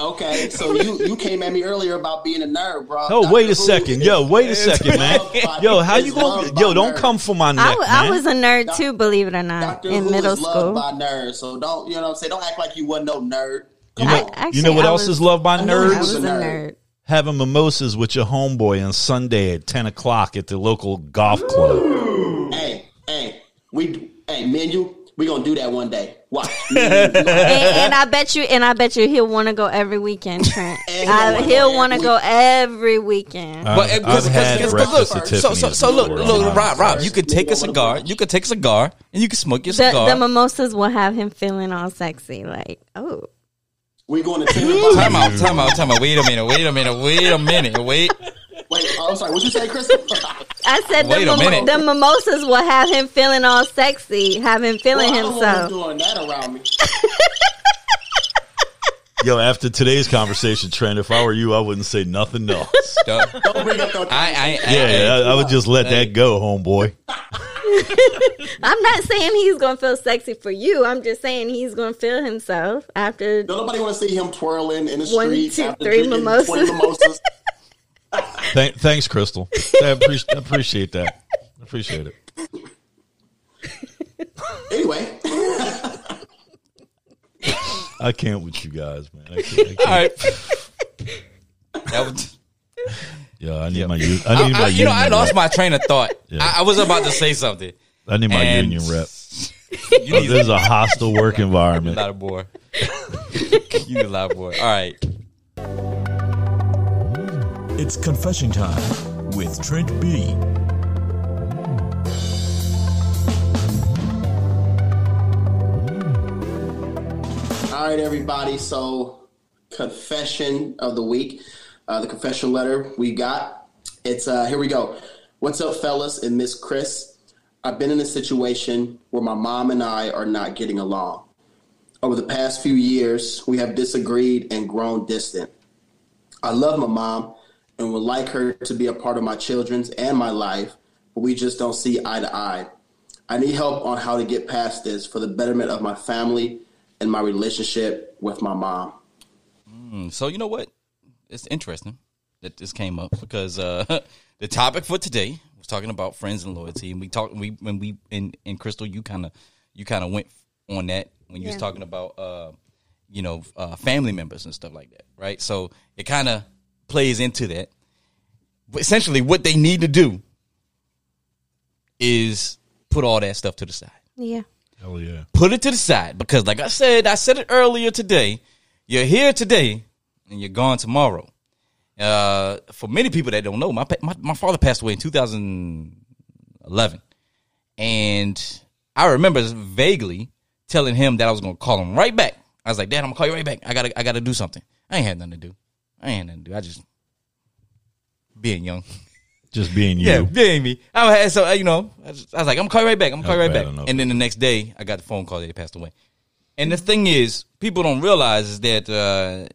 Okay, so you you came at me earlier about being a nerd, bro. Oh, Doctor wait a Who second, yo, wait a second, man. Yo, how is you gonna? Yo, don't nerds. come for my neck, w- I man. was a nerd too, believe it or not, Doctor in Who middle is school. loved by nerds, so don't you know what I'm saying? Don't act like you wasn't no nerd. You know, on. Actually, you know what I else was- is loved by I know you I was nerds? a nerd. nerd. Having mimosas with your homeboy on Sunday at ten o'clock at the local golf club. Hey, hey, we, hey, me and you, we gonna do that one day. Watch. And you, we gonna- and, and I bet you, and I bet you, he'll want to go every weekend, Trent. I, he'll he'll wanna go go every weekend. But I've, because because look, so so so look before. look Rob Rob, you could take a cigar, you could take a cigar, and you can smoke your The, cigar. the mimosas will have him feeling all sexy, like, oh, we going to Tinder Box. Time out, time out, time out. Wait a minute, wait a minute, wait a minute, wait. Wait, oh, I'm sorry. What you say, Crystal? I said the, Wait a mimo- minute. the mimosas will have him feeling all sexy, have him feeling well, I don't want himself. doing that around me. Yo, after today's conversation, Trent, if I were you, I wouldn't say nothing else. Duh. Don't bring up no. I, I, I, Yeah, I, I would just let that go, homeboy. I'm not saying he's gonna feel sexy for you. I'm just saying he's gonna feel himself after. Don't nobody want to see him twirling in the One, streets two, after three drinking mimosas. 20 mimosas. Thank, thanks, Crystal. I appreciate, I appreciate that. I appreciate it. Anyway, I can't with you guys, man. I can't, I can't. all right. That was, Yeah, I need my u- I need I, my I, you know, I lost rep. my train of thought. Yeah. I, I was about to say something. I need my and- union rep. You Oh, need this is a hostile work a environment. lot of boy. you need a lot of boy. All right. It's confession time with Trent B. all right, everybody. So, confession of the week. Uh, the confession letter we got. It's uh, here we go. What's up, fellas and Miss Crys? I've been in a situation where my mom and I are not getting along. Over the past few years, we have disagreed and grown distant. I love my mom and would like her to be a part of my children's and my life, but we just don't see eye to eye. I need help on how to get past this for the betterment of my family and my relationship with my mom. Mm, So you know what? It's interesting that this came up because uh, the topic for today was talking about friends and loyalty, and we talked we when we in in Crystal, you kind of you kind of went on that when you was talking about uh, you know uh, family members and stuff like that, right? So it kind of plays into that. But essentially, what they need to do is put all that stuff to the side Yeah, Hell yeah. put it to the side because like I said, I said it earlier today. You're here today and you're gone tomorrow. Uh, for many people that don't know, my, my my father passed away in 2011, and I remember vaguely telling him that I was gonna call him right back. I was like, Dad, I'm gonna call you right back. I gotta I gotta do something. I ain't had nothing to do. I ain't nothing to do. I just being young. Just being you. Yeah, being me. I had so you know, I was, I was like, I'm gonna call you right back. I'm gonna call you right back. enough. And then the next day, I got the phone call that he passed away. And the thing is, people don't realize is that uh,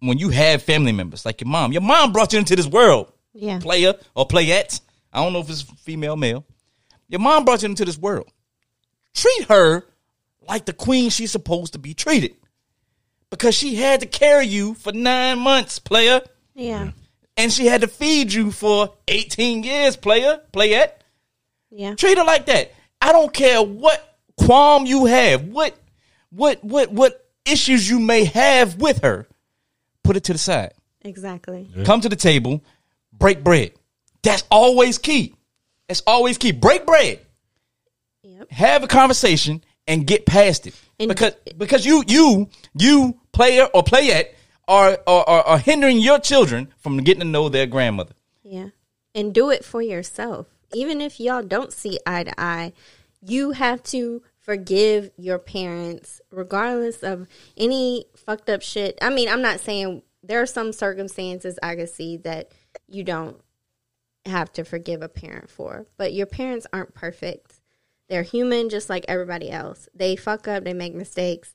when you have family members like your mom, your mom brought you into this world, Yeah. player or playette. I don't know if it's female, male. Your mom brought you into this world. Treat her like the queen she's supposed to be treated, because she had to carry you for nine months, player Yeah. and she had to feed you for 18 years, player, playette. Yeah. Treat her like that. I don't care what qualm you have, what what what what issues you may have with her. Put it to the side. Exactly. Come to the table, break bread. That's always key. That's always key. Break bread. Yep. Have a conversation and get past it. And- because because you you you player or playette are, are are are hindering your children from getting to know their grandmother. Yeah. And do it for yourself. Even if y'all don't see eye to eye, you have to forgive your parents regardless of any fucked up shit. I mean, I'm not saying there are some circumstances I could see that you don't have to forgive a parent for, but your parents aren't perfect. They're human just like everybody else. They fuck up, they make mistakes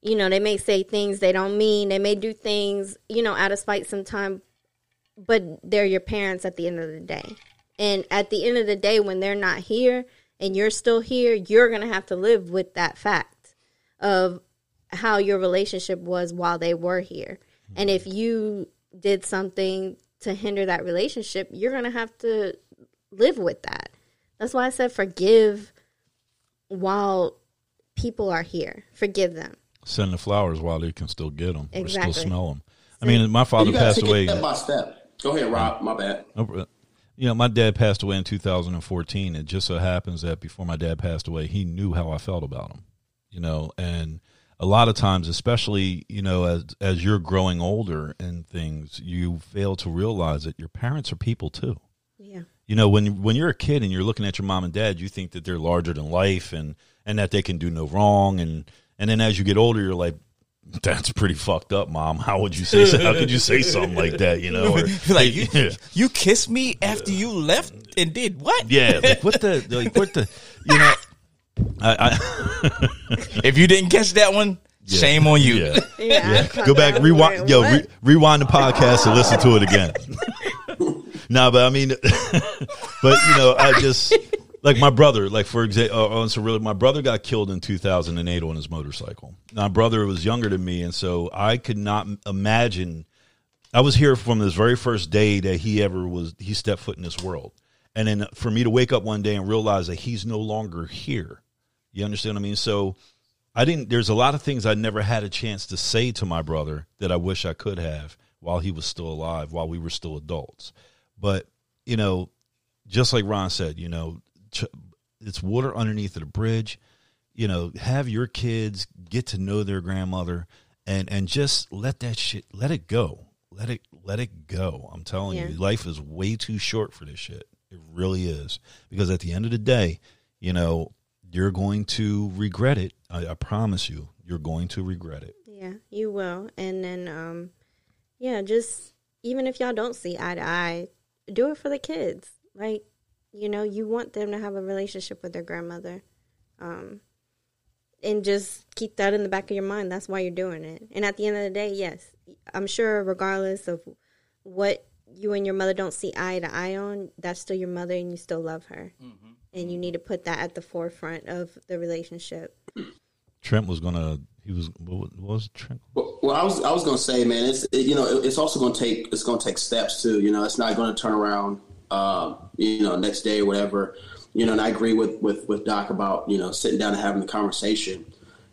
you know, they may say things they don't mean. They may do things, you know, out of spite sometime, but they're your parents at the end of the day. And at the end of the day, when they're not here and you're still here, you're going to have to live with that fact of how your relationship was while they were here. And if mm-hmm. you did something to hinder that relationship, you're going to have to live with that. That's why I said forgive while people are here. Forgive them. Send the flowers while they can still get them or Exactly. still smell them. I mean, my father you passed away. step by step. Go ahead, Rob. My bad. You know, my dad passed away in 2014. It just so happens that before my dad passed away, he knew how I felt about him. You know, and a lot of times, especially you know, as as you're growing older and things, you fail to realize that your parents are people too. Yeah. You know, when when you're a kid and you're looking at your mom and dad, you think that they're larger than life and and that they can do no wrong. And and then as you get older, you're like, that's pretty fucked up, mom. How would you say? How could you say something like that? You know, or like you, yeah. you kissed me after you left and did what? Yeah, like what the like what the you know I, I If you didn't catch that one, Yeah. shame on you. Yeah. Yeah. yeah. Go back, rewind yo, re, rewind the podcast and listen to it again. Nah, but I mean but you know, I just like my brother, like for example, uh, so really, my brother got killed in 2008 on his motorcycle. My brother was younger than me, and so I could not imagine. I was here from this very first day that he ever was. He stepped foot in this world, and then for me to wake up one day and realize that he's no longer here. You understand what I mean? So I didn't. There's a lot of things I never had a chance to say to my brother that I wish I could have while he was still alive, while we were still adults. But you know, just like Ron said, you know, it's water underneath the bridge. You know, have your kids get to know their grandmother, and and just let that shit, let it go, let it let it go. I'm telling Yeah. you, life is way too short for this shit. It really is because at the end of the day, you know, you're going to regret it. I, I promise you, you're going to regret it. Yeah, you will. And then, um, yeah, just even if y'all don't see eye to eye, do it for the kids. Like, you know, you want them to have a relationship with their grandmother. Um, and just keep that in the back of your mind. That's why you're doing it. And at the end of the day, yes, I'm sure regardless of what you and your mother don't see eye to eye on, that's still your mother and you still love her. And you need to put that at the forefront of the relationship. Trent was gonna. He was. What was Trent? Well, well, I was I was gonna say, man, it's it, you know it- it's also gonna take it's gonna take steps too. You know, it's not gonna turn around, uh, you know, next day or whatever. You know, and I agree with with with Doc about you know sitting down and having the conversation.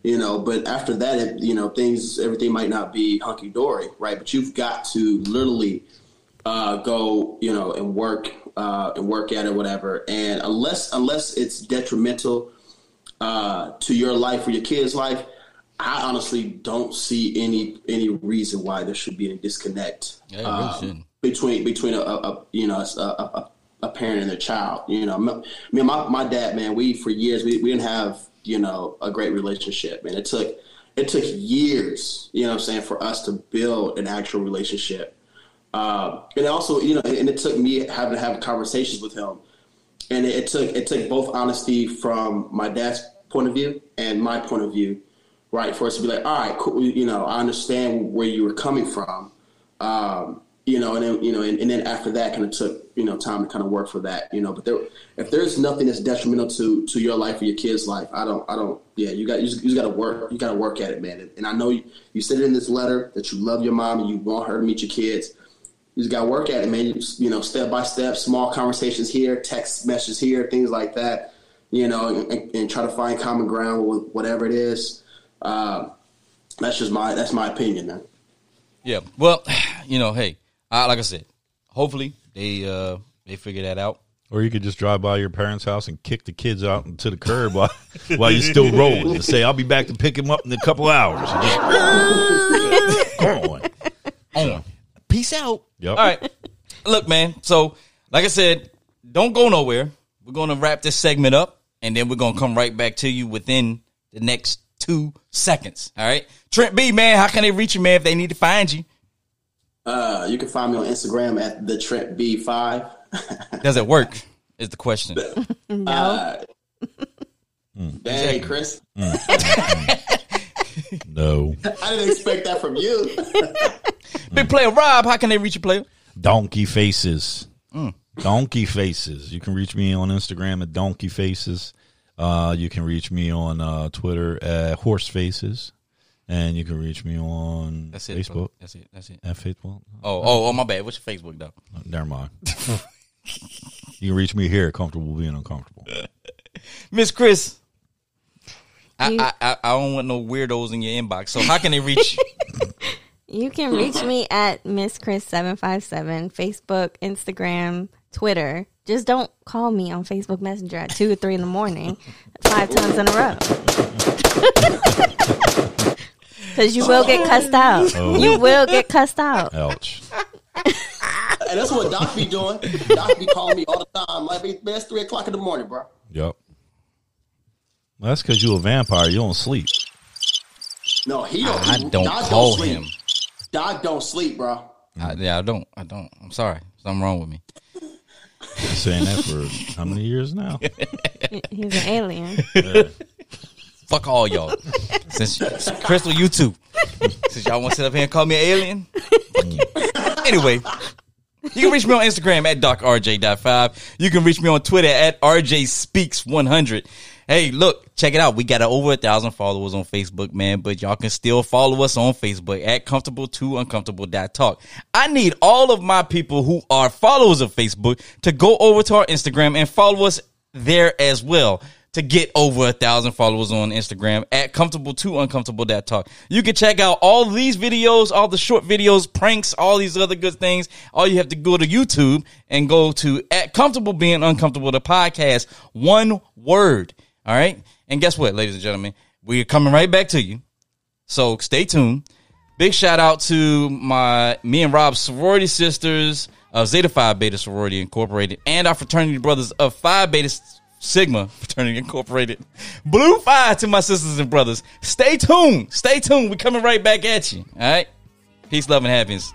You know, but after that, it, you know, things everything might not be hunky dory, right? But you've got to literally uh, go, you know, and work uh, and work at it, whatever. And unless unless it's detrimental uh, to your life or your kid's life, I honestly don't see any any reason why there should be any disconnect Yeah, um, between between a, a, you know a, a, a parent and their child. You know, me and my, my dad, man, we for years we, we didn't have you know a great relationship, and it took it took years, you know, what I'm saying, for us to build an actual relationship. Um, and also, you know, and it took me having to have conversations with him, and it, it took it took both honesty from my dad's point of view and my point of view, right? For us to be like, all right, cool, you know, I understand where you were coming from, um, you know, and then you know, and, and then after that, kind of took you know time to kind of work for that, you know. But there, if there's nothing that's detrimental to to your life or your kid's life, I don't, I don't, yeah, you got you just, you got to work, you got to work at it, man. And I know you, you said it in this letter that you love your mom and you want her to meet your kids. You just got to work at it, man. You, you know, step by step, small conversations here, text messages here, things like that. You know, and, and try to find common ground with whatever it is. Uh, that's just my that's my opinion, man. Yeah. Well, you know, hey, I, like I said, hopefully they uh they figure that out. Or you could just drive by your parents' house and kick the kids out into the curb while while you're still rolling and say, "I'll be back to pick him up in a couple hours." And just, come on. On. Peace out. Yep. All right. Look, man. So, like I said, don't go nowhere. We're going to wrap this segment up, and then we're going to come right back to you within the next two seconds. All right. Trent B, man, how can they reach you, man, if they need to find you? Uh, you can find me on Instagram at the Trent B five. Does it work? Is the question. No. Uh, Dang, Crys. No. I didn't expect that from you. Big player Rob, how can they reach you, player? Donkey faces. Donkey faces. You can reach me on Instagram at donkey faces. Uh, you can reach me on uh, Twitter at horse faces, and you can reach me on That's it. Facebook bro. That's it. That's it. at Facebook. Oh, oh, oh, my bad. What's your Facebook though? Never mind. you can reach me here comfortable being uncomfortable. Miss Crys. I, You- I, I I don't want no weirdos in your inbox. So how can they reach you? You can reach me at Miss Crys seven five seven, Facebook, Instagram, Twitter. Just don't call me on Facebook Messenger at two or three in the morning, five times in a row. Because you will get cussed out. Oh. You will get cussed out. Ouch. and that's what Doc be doing. Doc be calling me all the time. Like, man, it's three o'clock in the morning, bro. Yep. Well, that's because you a vampire. You don't sleep. No, he don't. I he- don't Doc call sleep. him. Doc don't sleep, bro. I, yeah, I don't. I don't. I'm sorry. Something wrong with me. Been saying that for how many years now? He's an alien. Fuck all y'all. Since Crystal, you too. Since y'all want to sit up here and call me an alien. Anyway, you can reach me on Instagram at docrj.5. You can reach me on Twitter at rjspeaks100. Hey, look, check it out. We got over a thousand followers on Facebook, man, but y'all can still follow us on Facebook at comfortable to uncomfortable talk. I need all of my people who are followers of Facebook to go over to our Instagram and follow us there as well to get over a thousand followers on Instagram at comfortable to uncomfortable talk. You can check out all these videos, all the short videos, pranks, all these other good things. All you have to go to YouTube and go to at comfortable being uncomfortable the podcast. One word. All right. And guess what, ladies and gentlemen, we're coming right back to you. So stay tuned. Big shout out to my me and Rob's sorority sisters of Zeta Phi Beta Sorority Incorporated and our fraternity brothers of Phi Beta Sigma Fraternity Incorporated. Blue Phi to my sisters and brothers. Stay tuned. Stay tuned. We're coming right back at you. All right. Peace, love, and happiness.